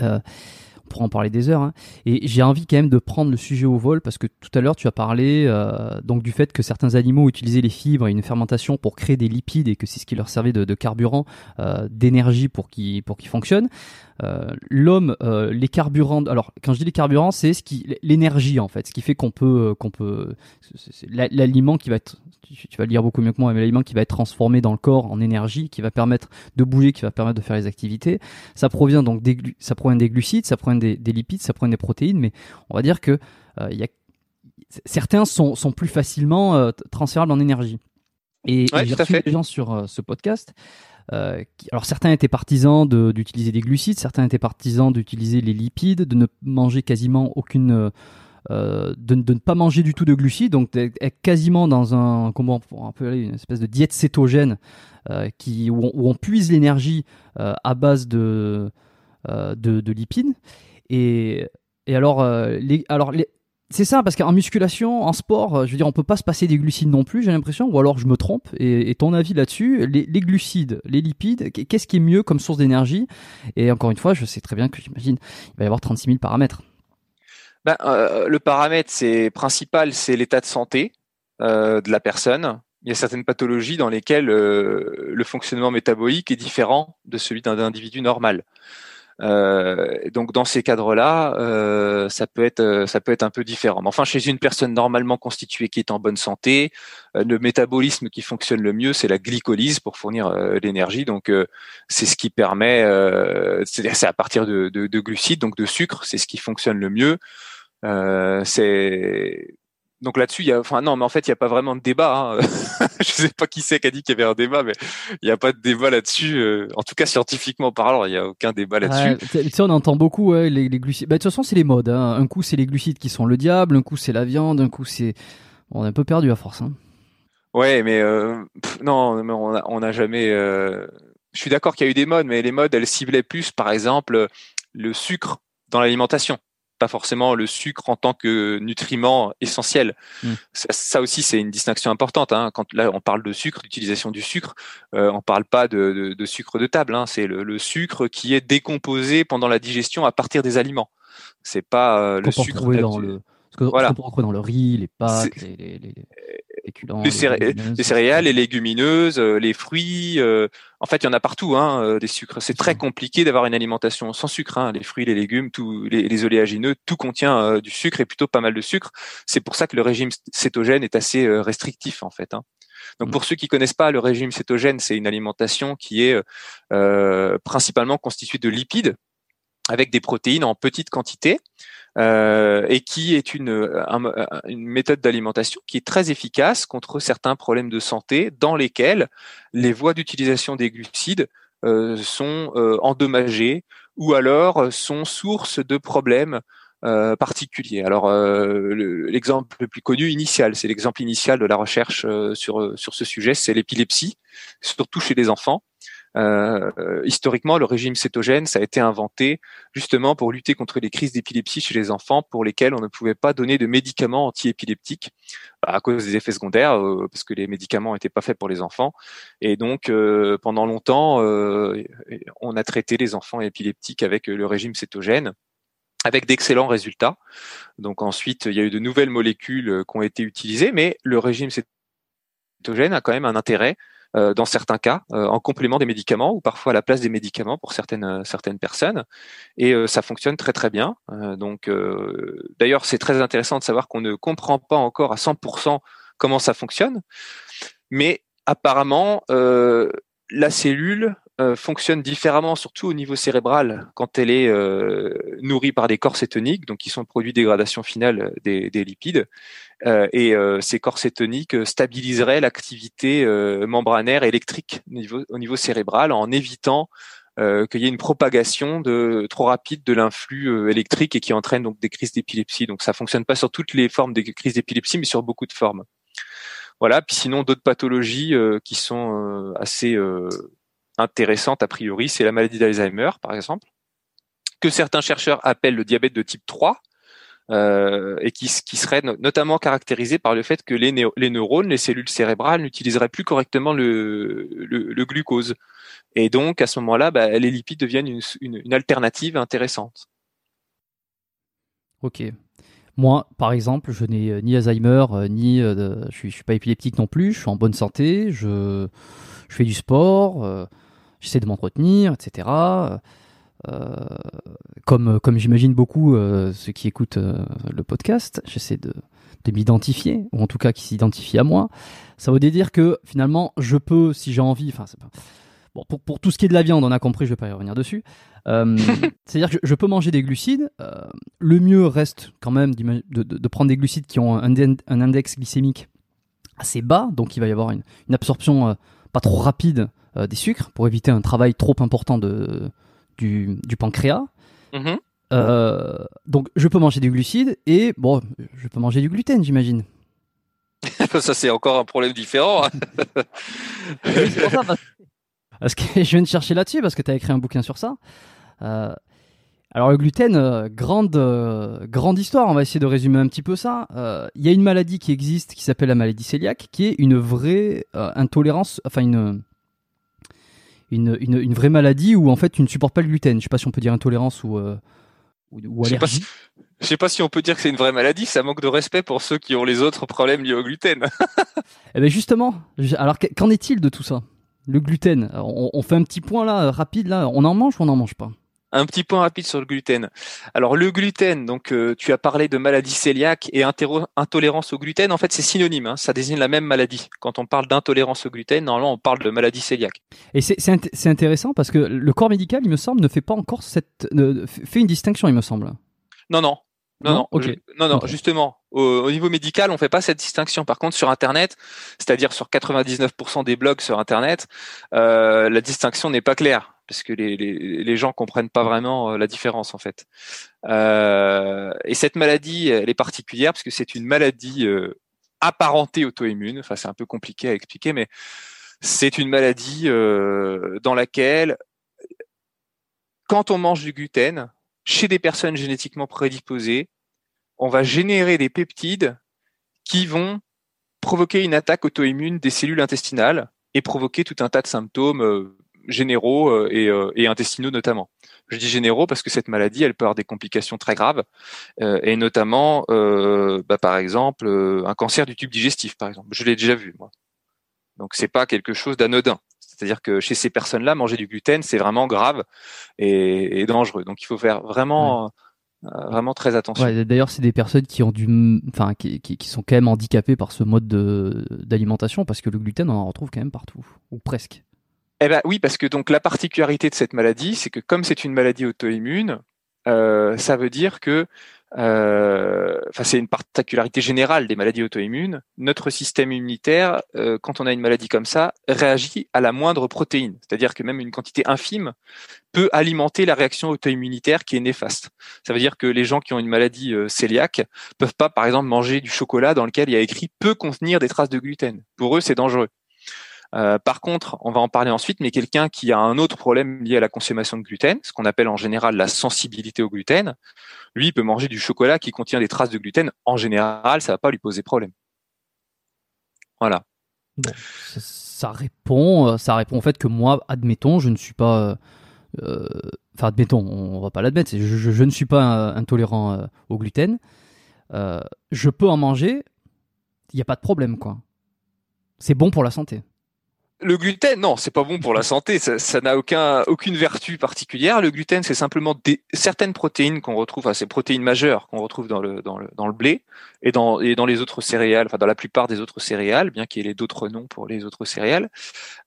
on pourra en parler des heures. Hein. Et j'ai envie quand même de prendre le sujet au vol parce que tout à l'heure tu as parlé donc du fait que certains animaux utilisaient les fibres et une fermentation pour créer des lipides et que c'est ce qui leur servait de, carburant, d'énergie pour qu'ils pour qu'ils fonctionnent. Euh, l'homme, les carburants. Alors quand je dis les carburants, c'est ce qui l'énergie en fait, ce qui fait qu'on peut qu'on peut l'aliment qui va être tu, vas le dire beaucoup mieux que moi, mais l'aliment qui va être transformé dans le corps en énergie, qui va permettre de bouger, qui va permettre de faire les activités, ça provient donc des, ça provient des glucides, ça provient des, lipides, ça provient des protéines, mais on va dire que euh, y a, certains sont, sont plus facilement euh, transférables en énergie. Et, j'ai reçu des gens sur euh, ce podcast. Qui, alors certains étaient partisans d'utiliser des glucides, certains étaient partisans d'utiliser les lipides, de ne manger quasiment aucune euh, de, ne pas manger du tout de glucides, donc être quasiment dans un comment on une espèce de diète cétogène euh, où on, puise l'énergie euh, à base de, de, de lipides. Et alors c'est ça, parce qu'en musculation, en sport, je veux dire, on peut pas se passer des glucides non plus, j'ai l'impression, ou alors je me trompe. Et, ton avis là-dessus, les, glucides, les lipides, qu'est-ce qui est mieux comme source d'énergie? Et encore une fois, je sais très bien que j'imagine, il va y avoir 36 000 paramètres. Ben, euh, le paramètre c'est principal, c'est l'état de santé euh, de la personne. Il y a certaines pathologies dans lesquelles euh, le fonctionnement métabolique est différent de celui d'un individu normal. Euh, donc dans ces cadres-là, euh, ça peut être ça peut être un peu différent. Mais enfin, chez une personne normalement constituée qui est en bonne santé, le métabolisme qui fonctionne le mieux, c'est la glycolyse pour fournir l'énergie. Donc c'est ce qui permet, c'est à partir de, de, de, glucides, donc de sucre, c'est ce qui fonctionne le mieux. Euh, c'est donc là-dessus, il y a, enfin non, mais en fait, il n'y a pas vraiment de débat. Hein. je sais pas qui c'est qui a dit qu'il y avait un débat, mais il n'y a pas de débat là-dessus. Euh, en tout cas, scientifiquement parlant, il n'y a aucun débat là-dessus. on entend beaucoup ouais, les, les, glucides. Bah, de toute façon, c'est les modes. Hein. Un coup, c'est les glucides qui sont le diable. Un coup, c'est la viande. Un coup, c'est. on est un peu perdu à force. Hein. Ouais, mais euh, non, on n'a on a jamais. Euh... Je suis d'accord qu'il y a eu des modes, mais les modes, elles ciblaient plus, par exemple, le sucre dans l'alimentation pas forcément le sucre en tant que nutriment essentiel. Mm. Ça, aussi, c'est une distinction importante. Hein. Quand là, on parle de sucre, l'utilisation du sucre, euh, on parle pas de, de, sucre de table. Hein. C'est le, sucre qui est décomposé pendant la digestion à partir des aliments. C'est pas euh, le sucre. Dans le... Ce que, voilà. dans le riz, les pâtes, les, les, les, les, céréales, les légumineuses, euh, les fruits. Euh, en fait, il y en a partout, hein, euh, des sucres. C'est très compliqué d'avoir une alimentation sans sucre. Hein. Les fruits, les légumes, tous les, oléagineux, tout contient du sucre et plutôt pas mal de sucre. C'est pour ça que le régime cétogène est assez restrictif, en fait. Hein. Donc, mm. pour ceux qui connaissent pas, le régime cétogène, c'est une alimentation qui est principalement constituée de lipides avec des protéines en petite quantité euh, et qui est une, une méthode d'alimentation qui est très efficace contre certains problèmes de santé dans lesquels les voies d'utilisation des glucides euh, sont euh, endommagées ou alors sont source de problèmes euh, particuliers. Alors l'exemple le, plus connu initial, c'est l'exemple initial de la recherche sur sur ce sujet, c'est l'épilepsie, surtout chez les enfants. Euh, historiquement, le régime cétogène, ça a été inventé justement pour lutter contre les crises d'épilepsie chez les enfants pour lesquels on ne pouvait pas donner de médicaments antiépileptiques bah, à cause des effets secondaires, euh, parce que les médicaments n'étaient pas faits pour les enfants. Et donc, euh, pendant longtemps, on a traité les enfants épileptiques avec le régime cétogène avec d'excellents résultats. Donc ensuite, il y a eu de nouvelles molécules qui ont été utilisées, mais le régime cétogène a quand même un intérêt dans certains cas, euh, en complément des médicaments ou parfois à la place des médicaments pour certaines euh, personnes. Et ça fonctionne très très bien. donc, d'ailleurs, c'est très intéressant de savoir qu'on ne comprend pas encore à 100% comment ça fonctionne, mais apparemment, la cellule euh, fonctionne différemment, surtout au niveau cérébral, quand elle est euh, nourrie par des corps cétoniques, donc qui sont le produit de dégradation finale des, des lipides. Euh, et ces corps cétoniques stabiliseraient l'activité membranaire électrique au niveau, au niveau, cérébral en évitant qu'il y ait une propagation de trop rapide de l'influx électrique et qui entraîne donc des crises d'épilepsie. Donc ça fonctionne pas sur toutes les formes des crises d'épilepsie, mais sur beaucoup de formes. Voilà. Puis sinon d'autres pathologies qui sont assez intéressante a priori, c'est la maladie d'Alzheimer, par exemple, que certains chercheurs appellent le diabète de type 3, euh, et qui, serait notamment caractérisé par le fait que les, neurones, les cellules cérébrales n'utiliseraient plus correctement le, glucose. Et donc, à ce moment-là, bah, les lipides deviennent une, alternative intéressante. Ok. Moi, par exemple, je n'ai euh, ni Alzheimer, euh, ni je, suis, suis pas épileptique non plus. Je suis en bonne santé. Je fais du sport. J'essaie de m'entretenir, etc. Euh, comme, comme j'imagine beaucoup euh, ceux qui écoutent euh, le podcast, j'essaie de, de m'identifier, ou en tout cas qui s'identifient à moi. Ça veut dire que finalement, je peux, si j'ai envie, enfin, pas... bon, pour, pour, tout ce qui est de la viande, on a compris, je vais pas y revenir dessus. C'est-à-dire que je, peux manger des glucides. le mieux reste quand même de, de, de, prendre des glucides qui ont un, un, index glycémique assez bas, donc il va y avoir une, une absorption pas trop rapide des sucres pour éviter un travail trop important de, du, pancréas. Mm-hmm. Euh, donc je peux manger du glucide et bon, je peux manger du gluten, j'imagine. ça c'est encore un problème différent. Hein. parce, que je viens de chercher là-dessus parce que tu as écrit un bouquin sur ça. Euh, alors le gluten, euh, grande grande histoire. On va essayer de résumer un petit peu ça. Il y a une maladie qui existe qui s'appelle la maladie cœliaque, qui est une vraie intolérance, enfin une une, une, vraie maladie où en fait tu ne supportes pas le gluten. Je sais pas si on peut dire intolérance ou, euh, ou, allergie. Je sais pas si on peut dire que c'est une vraie maladie, ça manque de respect pour ceux qui ont les autres problèmes liés au gluten. eh ben justement, alors qu'en est-il de tout ça? Le gluten, on, on, fait un petit point là, rapide là, on en mange ou on n'en mange pas? Un petit point rapide sur le gluten. Alors le gluten, donc euh, tu as parlé de maladie cœliaque et intolérance au gluten. En fait, c'est synonyme. Hein, ça désigne la même maladie. Quand on parle d'intolérance au gluten, normalement, on parle de maladie cœliaque. Et c'est intéressant parce que le corps médical, il me semble, ne fait pas encore cette, fait une distinction, il me semble. Non, non, non, non, non, non, justement, au, niveau médical, on fait pas cette distinction. Par contre, sur Internet, c'est-à-dire sur 99% des blogs sur Internet, euh, la distinction n'est pas claire parce que les, les, les, gens comprennent pas vraiment euh, la différence en fait. Euh, et cette maladie, elle est particulière parce que c'est une maladie euh, apparentée auto-immune. Enfin, c'est un peu compliqué à expliquer, mais c'est une maladie dans laquelle, quand on mange du gluten, chez des personnes génétiquement prédisposées, on va générer des peptides qui vont provoquer une attaque auto-immune des cellules intestinales et provoquer tout un tas de symptômes généraux euh, euh, et, intestinaux notamment. Je dis généraux parce que cette maladie, elle peut avoir des complications très graves, euh, et notamment, bah, par exemple, un cancer du tube digestif, par exemple. Je l'ai déjà vu, moi. Donc c'est pas quelque chose d'anodin. C'est-à-dire que chez ces personnes-là, manger du gluten, c'est vraiment grave et, dangereux. Donc il faut faire vraiment, vraiment très attention. D'ailleurs, c'est des personnes qui ont du, enfin, qui, qui, sont quand même handicapées par ce mode d'alimentation parce que le gluten, on en retrouve quand même partout ou presque. Eh ben oui, parce que donc la particularité de cette maladie, c'est que comme c'est une maladie auto-immune, euh, ça veut dire que, euh, enfin c'est une particularité générale des maladies auto-immunes. Notre système immunitaire, euh, quand on a une maladie comme ça, réagit à la moindre protéine, c'est-à-dire que même une quantité infime peut alimenter la réaction auto-immunitaire qui est néfaste. Ça veut dire que les gens qui ont une maladie cœliaque peuvent pas, par exemple, manger du chocolat dans lequel il y a écrit peut contenir des traces de gluten. Pour eux, c'est dangereux. Euh, par contre, on va en parler ensuite, mais quelqu'un qui a un autre problème lié à la consommation de gluten, ce qu'on appelle en général la sensibilité au gluten, lui, il peut manger du chocolat qui contient des traces de gluten. En général, ça va pas lui poser problème. Voilà. ça, répond, euh, ça répond au fait que moi, admettons, je ne suis pas, euh, enfin admettons, on va pas l'admettre, je, ne suis pas intolérant au gluten. je peux en manger, il n'y a pas de problème, quoi. C'est bon pour la santé. Le gluten, non, c'est pas bon pour la santé. Ça n'a aucun, aucune vertu particulière. Le gluten, c'est simplement des, certaines protéines qu'on retrouve, enfin, ces protéines majeures qu'on retrouve dans le, dans le, dans le blé et dans, et dans les autres céréales, enfin, dans la plupart des autres céréales, bien qu'il y ait d'autres noms pour les autres céréales.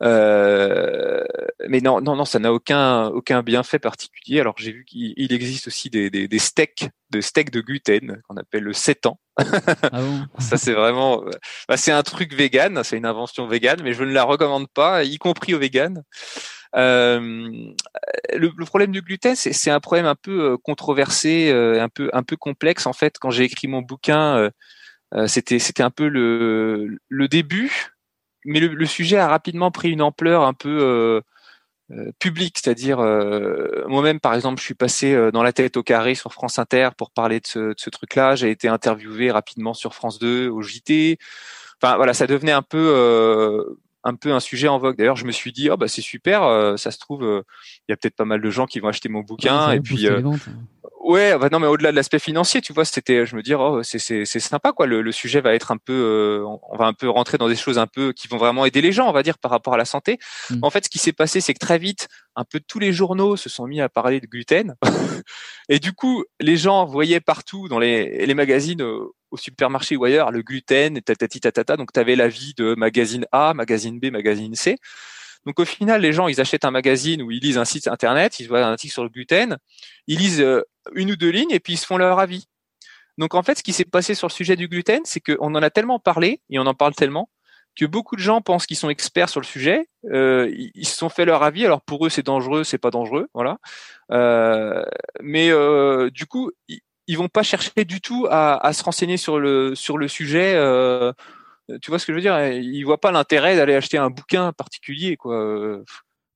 Euh, mais non, non, non, ça n'a aucun, aucun bienfait particulier. Alors, j'ai vu qu'il existe aussi des, des, des steaks, de steaks de gluten qu'on appelle le sétan ah ça c'est vraiment, bah, c'est un truc vegan, c'est une invention vegan, mais je ne la recommande pas, y compris aux véganes. Euh, le, le, problème du gluten, c'est un problème un peu euh, controversé, euh, un peu un peu complexe en fait. Quand j'ai écrit mon bouquin, euh, c'était c'était un peu le le début, mais le, le, sujet a rapidement pris une ampleur un peu public, c'est-à-dire moi-même par exemple, je suis passé dans la tête au carré sur France Inter pour parler de ce, de ce truc-là. J'ai été interviewé rapidement sur France 2, au JT. Enfin voilà, ça devenait un peu un peu un sujet en vogue. D'ailleurs, je me suis dit, oh bah c'est super, euh, ça se trouve, euh, il y a peut-être pas mal de gens qui vont acheter mon bouquin. et puis, euh, ouais, bah non, mais au-delà de l'aspect financier, tu vois, c'était, je me dis, oh c'est sympa quoi. Le, le, sujet va être un peu, on va un peu rentrer dans des choses un peu qui vont vraiment aider les gens, on va dire, par rapport à la santé. Mm. En fait, ce qui s'est passé, c'est que très vite, un peu tous les journaux se sont mis à parler de gluten. et du coup, les gens voyaient partout dans les, les magazines au supermarché ou ailleurs le gluten, tatati tatata. Donc, tu avais l'avis de magazine A, magazine B, magazine C. Donc, au final, les gens, ils achètent un magazine ou ils lisent un site internet, ils voient un article sur le gluten, ils lisent euh, une ou deux lignes et puis ils se font leur avis. Donc, en fait, ce qui s'est passé sur le sujet du gluten, c'est qu'on en a tellement parlé et on en parle tellement que beaucoup de gens pensent qu'ils sont experts sur le sujet. Euh, ils se sont fait leur avis. Alors pour eux, c'est dangereux, c'est pas dangereux, voilà. Euh, mais du coup, ils vont pas chercher du tout à, à, se renseigner sur le sur le sujet. Euh, tu vois ce que je veux dire Ils voient pas l'intérêt d'aller acheter un bouquin particulier, quoi.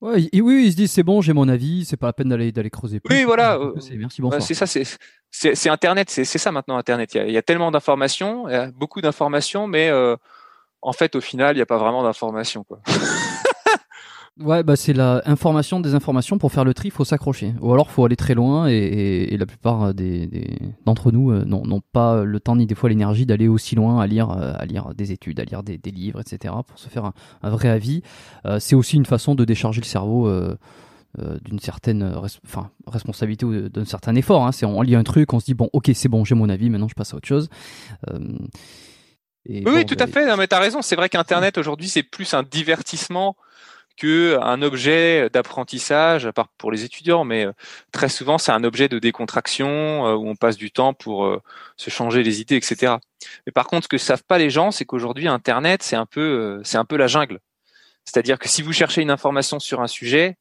Ouais, oui, ils se disent c'est bon, j'ai mon avis, c'est pas la peine d'aller d'aller creuser plus. Oui, voilà. Merci, bonsoir. c'est ça, c'est c'est Internet, c'est ça maintenant Internet. Il y a, il y a tellement d'informations, beaucoup d'informations, mais euh, en fait, au final, il n'y a pas vraiment d'informations, quoi. Ouais, bah c'est la information des informations. Pour faire le tri, il faut s'accrocher. Ou alors, faut aller très loin. Et, et, la plupart des, des d'entre nous euh, n'ont pas le temps ni des fois l'énergie d'aller aussi loin à lire, euh, à lire des études, à lire des, des livres, etc. Pour se faire un, un vrai avis. Euh, c'est aussi une façon de décharger le cerveau. Euh, euh d'une certaine enfin, responsabilité ou d'un certain effort. Hein. C'est on lit un truc, on se dit bon, ok, c'est bon, j'ai mon avis, maintenant je passe à autre chose. Euh, et oui, tout à fait. Non, mais t'as raison. C'est vrai qu'Internet aujourd'hui, c'est plus un divertissement que un objet d'apprentissage, à part pour les étudiants, mais euh, très souvent c'est un objet de décontraction euh, où on passe du temps pour euh, se changer les idées, etc. Mais par contre, ce que savent pas les gens, c'est qu'aujourd'hui Internet c'est un peu c'est un peu la jungle. C'est-à-dire que si vous cherchez une information sur un sujet,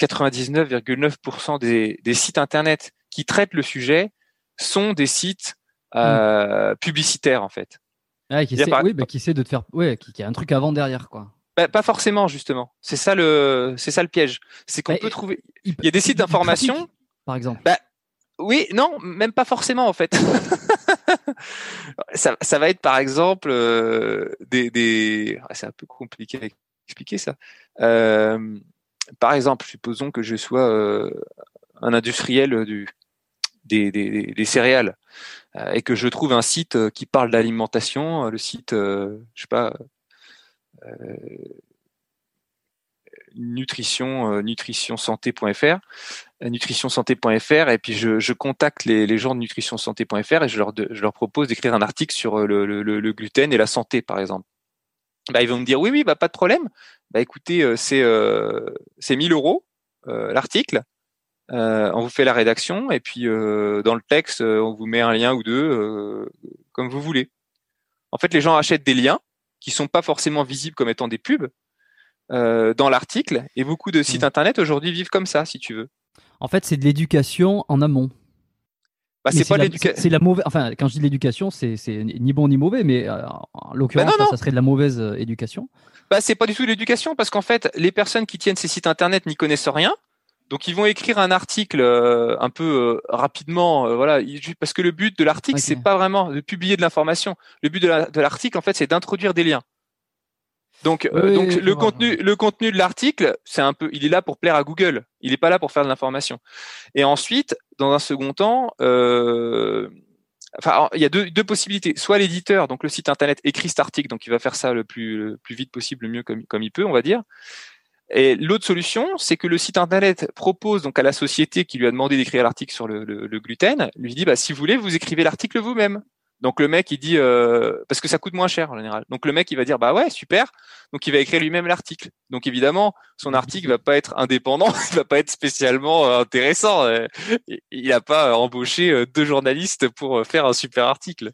99,9% des, des, sites Internet qui traitent le sujet sont des sites mmh. publicitaires en fait. Ah, qui, oui, bah, qui essaie de te faire, ouais, qui, qui a un truc avant derrière quoi. Bah, pas forcément justement. C'est ça le, c'est ça le piège. C'est qu'on peut trouver. Il, y a des sites d'information, par exemple. Bah, oui, non, même pas forcément en fait. ça, ça, va être par exemple euh, des, des... Ah, c'est un peu compliqué à expliquer ça. Euh, par exemple, supposons que je sois euh, un industriel du, des, des, des céréales et que je trouve un site qui parle d'alimentation, le site, je sais pas, nutrition euh, nutritionsanté.fr euh, nutritionsanté.fr et puis je, contacte les, les, gens de nutritionsanté.fr et je leur, propose d'écrire un article sur le, gluten et la santé par exemple. Bah, ils vont me dire oui oui bah pas de problème. Bah écoutez c'est euh, c'est 1000 euros l'article. on vous fait la rédaction et puis dans le texte on vous met un lien ou deux comme vous voulez. En fait les gens achètent des liens qui sont pas forcément visibles comme étant des pubs euh, dans l'article. Et beaucoup de sites mmh. internet aujourd'hui vivent comme ça, si tu veux. En fait, c'est de l'éducation en amont. Bah, c'est pas l'éducation. C'est la mauvaise. Enfin, quand je dis l'éducation, c'est ni bon ni mauvais, mais euh, en l'occurrence, bah ça serait de la mauvaise euh, éducation. Bah, c'est pas du tout l'éducation parce qu'en fait, les personnes qui tiennent ces sites internet n'y connaissent rien. Donc ils vont écrire un article euh, un peu euh, rapidement, euh, voilà, parce que le but de l'article c'est pas vraiment de publier de l'information. Le but de l'article en fait c'est d'introduire des liens. Donc, donc le contenu, le contenu de l'article, c'est un peu, il est là pour plaire à Google. Il n'est pas là pour faire de l'information. Et ensuite, dans un second temps, enfin, il y a deux, deux possibilités. Soit l'éditeur, donc le site internet, écrit cet article, donc il va faire ça le plus, le plus vite possible, le mieux comme, comme il peut, on va dire. Et l'autre solution, c'est que le site internet propose donc à la société qui lui a demandé d'écrire l'article sur le, gluten, lui dit bah si vous voulez, vous écrivez l'article vous-même. Donc le mec il dit euh, parce que ça coûte moins cher en général. Donc le mec il va dire bah ouais super. Donc il va écrire lui-même l'article. Donc évidemment son article va pas être indépendant, il va pas être spécialement euh, intéressant. Euh, il n'a pas embauché deux journalistes pour faire un super article.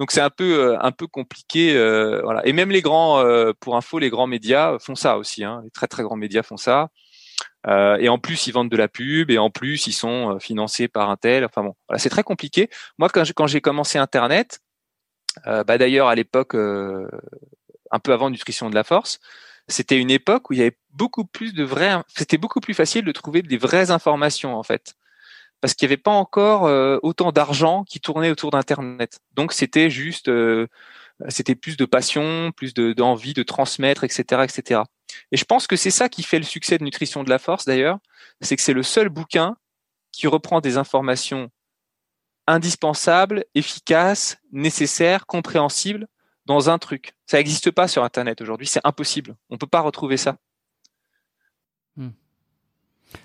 Donc c'est un peu euh, un peu compliqué, euh, voilà. Et même les grands, euh, pour info, les grands médias font ça aussi. Hein. Les très très grands médias font ça. et en plus, ils vendent de la pub, et en plus, ils sont financés par un tel. Enfin bon, voilà, c'est très compliqué. Moi, quand j'ai, quand j'ai commencé Internet, bah d'ailleurs à l'époque, un peu avant Nutrition de la Force, c'était une époque où il y avait beaucoup plus de vrais, c'était beaucoup plus facile de trouver des vraies informations en fait, parce qu'il n'y avait pas encore euh, autant d'argent qui tournait autour d'Internet. Donc c'était juste, euh, c'était plus de passion, plus d'envie de, transmettre, etc., etc. Et je pense que c'est ça qui fait le succès de Nutrition de la Force d'ailleurs, c'est que c'est le seul bouquin qui reprend des informations indispensables, efficaces, nécessaires, compréhensibles dans un truc. Ça n'existe pas sur Internet aujourd'hui, c'est impossible. On ne peut pas retrouver ça.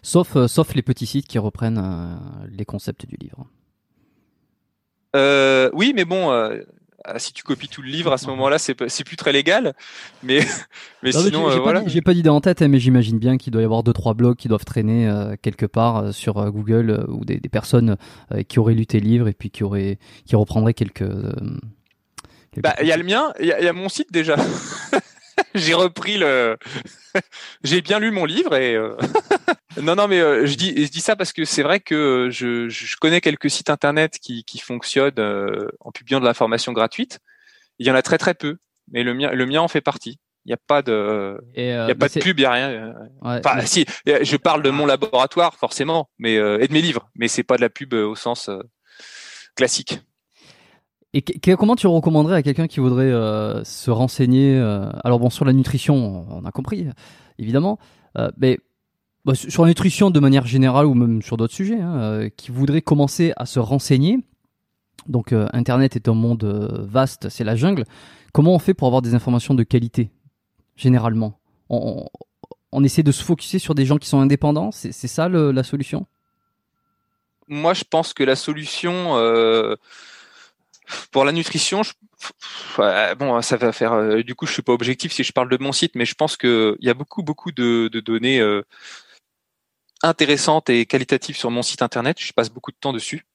Sauf, euh, sauf les petits sites qui reprennent euh, les concepts du livre. Euh, oui, mais bon, si tu copies tout le livre à ce moment-là, c'est plus très légal. Mais, mais sinon, j'ai voilà. Pas d'idée en tête, hein, mais j'imagine bien qu'il doit y avoir deux trois blogs qui doivent traîner quelque part sur Google ou des, des personnes qui auraient lu tes livres et puis qui auraient qui reprendraient quelques bah, il y a le mien, il y, a mon site déjà. j'ai repris le. j'ai bien lu mon livre et. Euh, non, non, mais euh, je dis, je dis ça parce que c'est vrai que je, je, connais quelques sites internet qui, qui fonctionnent euh, en publiant de l'information gratuite. Il y en a très très peu, mais le mien, le mien en fait partie. Il n'y a pas de, il y a pas de pub, il n'y a rien. enfin, si, je parle de mon laboratoire forcément, mais et de mes livres, mais c'est pas de la pub au sens classique. Et comment tu recommanderais à quelqu'un qui voudrait euh, se renseigner euh, Alors bon, sur la nutrition, on a compris, évidemment, euh, mais bah, sur la nutrition de manière générale ou même sur d'autres sujets, hein, qui voudrait commencer à se renseigner. Donc Internet est un monde vaste, c'est la jungle. Comment on fait pour avoir des informations de qualité, généralement? On, on, essaie de se focuser sur des gens qui sont indépendants, c'est ça la solution? Moi, je pense que la solution pour la nutrition, bon, ça va faire. Euh, du coup, je suis pas objectif si je parle de mon site, mais je pense que il y a beaucoup, beaucoup de, données euh, intéressantes et qualitatives sur mon site internet. Je passe beaucoup de temps dessus.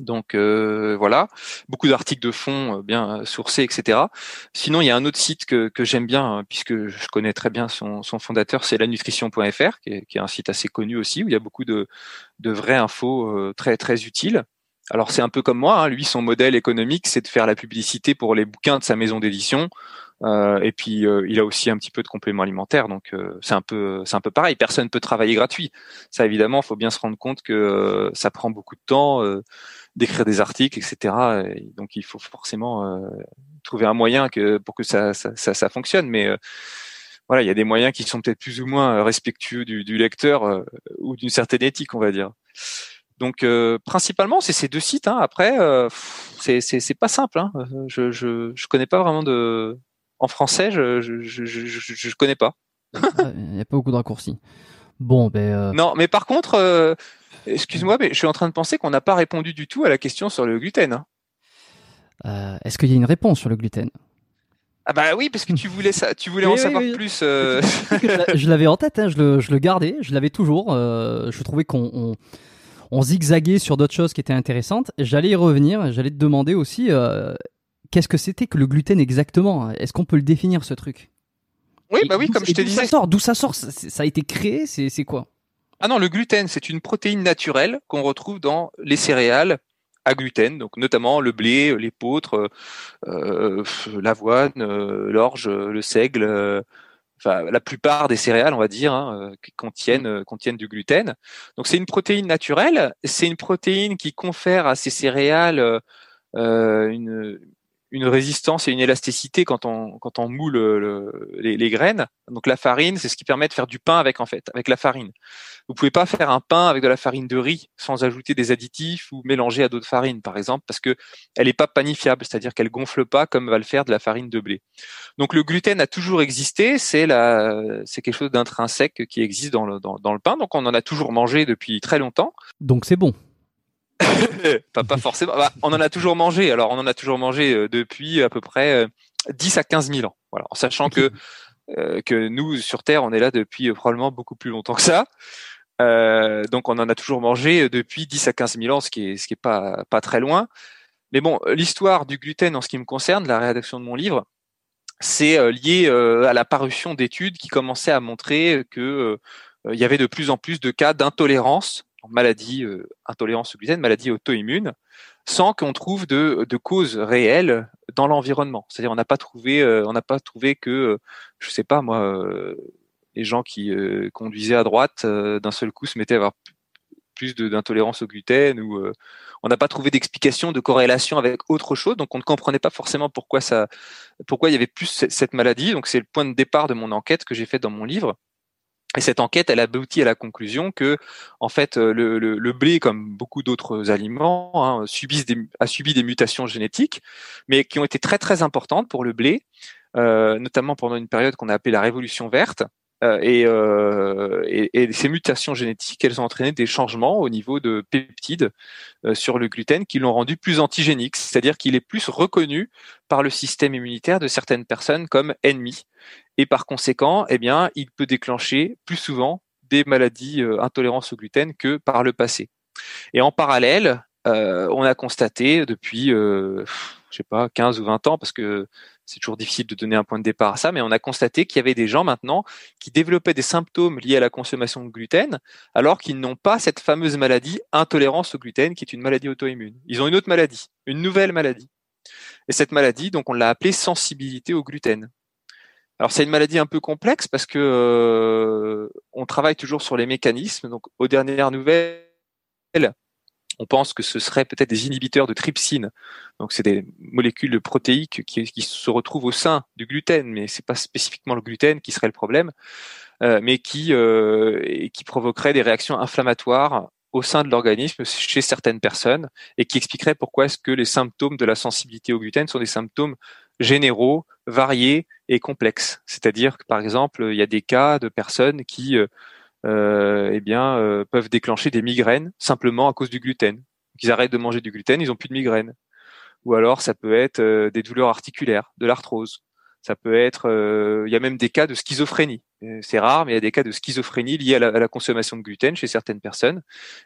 Donc euh, voilà, beaucoup d'articles de fond bien sourcés, etc. Sinon, il y a un autre site que, j'aime bien, hein, puisque je connais très bien son, fondateur, c'est lanutrition.fr, qui est, qui est un site assez connu aussi, où il y a beaucoup de, de vraies infos très très utiles. Alors c'est un peu comme moi, hein. lui son modèle économique c'est de faire la publicité pour les bouquins de sa maison d'édition. Euh, et puis euh, il a aussi un petit peu de complément alimentaire, donc euh, c'est un peu c'est un peu pareil. Personne peut travailler gratuit. Ça évidemment, il faut bien se rendre compte que ça prend beaucoup de temps d'écrire des articles, etc. donc il faut forcément trouver un moyen que pour que ça ça, fonctionne. Mais voilà, il y a des moyens qui sont peut-être plus ou moins respectueux du lecteur ou d'une certaine éthique, on va dire. Donc euh, principalement c'est ces deux sites. Hein. Après euh, c'est c'est pas simple. Hein. Je, je je connais pas vraiment de en français. Je je je je, je connais pas. Il n'y a pas beaucoup de raccourcis. Bon ben. Euh... Non mais par contre euh, excuse-moi mais je suis en train de penser qu'on n'a pas répondu du tout à la question sur le gluten. Hein. Euh, est-ce qu'il y a une réponse sur le gluten? Ah bah oui, parce que tu voulais ça, tu voulais en savoir plus. Euh... je l'avais en tête, hein, je, le, je le gardais, je l'avais toujours. Euh, je trouvais qu'on on zigzaguait sur d'autres choses qui étaient intéressantes. J'allais y revenir, j'allais te demander aussi euh, qu'est-ce que c'était que le gluten exactement? Est-ce qu'on peut le définir ce truc? Oui, bah oui, comme je te disais. D'où ça sort? Ça, a été créé C'est quoi? Ah non, le gluten, c'est une protéine naturelle qu'on retrouve dans les céréales à gluten, donc notamment le blé, l'épeautre, euh, l'avoine, euh, l'orge, le seigle, la plupart des céréales, on va dire, hein, euh, contiennent, euh, contiennent du gluten. Donc c'est une protéine naturelle. C'est une protéine qui confère à ces céréales euh, une, une résistance et une élasticité quand on quand on moule les, les, graines. Donc la farine, c'est ce qui permet de faire du pain avec en fait, avec la farine. Vous pouvez pas faire un pain avec de la farine de riz sans ajouter des additifs ou mélanger à d'autres farines, par exemple, parce que elle est pas panifiable, c'est-à-dire qu'elle gonfle pas comme va le faire de la farine de blé. Donc le gluten a toujours existé, c'est la, c'est quelque chose d'intrinsèque qui existe dans le, dans, le pain, donc on en a toujours mangé depuis très longtemps. Donc c'est bon. pas, forcément. Bah, on en a toujours mangé. Alors, on en a toujours mangé euh, depuis à peu près 10 euh, à 15 000 ans. En sachant que euh, que nous sur Terre, on est là depuis probablement beaucoup plus longtemps que ça. Donc on en a toujours mangé depuis 10 à 15 000 ans, ce qui est, ce qui est pas, pas très loin. Mais bon, l'histoire du gluten en ce qui me concerne, la rédaction de mon livre, c'est lié à la parution d'études qui commençaient à montrer que il y avait de plus en plus de cas d'intolérance, maladie, intolérance au gluten, maladie auto-immune, sans qu'on trouve de, causes réelles dans l'environnement. C'est-à-dire, on n'a pas trouvé, euh, on n'a pas trouvé que, euh, je sais pas moi, euh, les gens qui conduisaient à droite d'un seul coup se mettaient à avoir plus d'intolérance au gluten ou on n'a pas trouvé d'explication de corrélation avec autre chose. Donc on ne comprenait pas forcément pourquoi ça pourquoi il y avait plus cette maladie. Donc c'est le point de départ de mon enquête que j'ai fait dans mon livre et cette enquête, elle aboutit à la conclusion que, en fait, euh, le, blé, comme beaucoup d'autres aliments, hein, a subi des mutations génétiques, mais qui ont été très très importantes pour le blé, euh, notamment pendant une période qu'on a appelée la Révolution verte, euh, euh, et, ces mutations génétiques, elles ont entraîné des changements au niveau de peptides euh, sur le gluten qui l'ont rendu plus antigénique, c'est-à-dire qu'il est plus reconnu par le système immunitaire de certaines personnes comme ennemi. Et par conséquent, eh bien, il peut déclencher plus souvent des maladies intolérance au gluten que par le passé. Et en parallèle, on a constaté depuis, je sais pas, 15 ou 20 ans, parce que c'est toujours difficile de donner un point de départ à ça, mais on a constaté qu'il y avait des gens maintenant qui développaient des symptômes liés à la consommation de gluten, alors qu'ils n'ont pas cette fameuse maladie intolérance au gluten, qui est une maladie auto-immune. Ils ont une autre maladie, une nouvelle maladie. Et cette maladie, donc, on l'a appelée sensibilité au gluten. Alors c'est une maladie un peu complexe parce que euh, on travaille toujours sur les mécanismes. Donc aux dernières nouvelles, on pense que ce serait peut-être des inhibiteurs de trypsine. Donc c'est des molécules protéiques qui, se retrouvent au sein du gluten, mais c'est pas spécifiquement le gluten qui serait le problème, euh, mais qui euh, qui provoquerait des réactions inflammatoires au sein de l'organisme chez certaines personnes et qui expliquerait pourquoi est-ce que les symptômes de la sensibilité au gluten sont des symptômes généraux, variés et complexes. C'est-à-dire que par exemple, il y a des cas de personnes qui euh, eh bien, euh, peuvent déclencher des migraines simplement à cause du gluten. ils arrêtent de manger du gluten, ils ont plus de migraines. Ou alors ça peut être euh, des douleurs articulaires, de l'arthrose. Ça peut être, il y a même des cas de schizophrénie. C'est rare, mais il y a des cas de schizophrénie liés à la, consommation de gluten chez certaines personnes.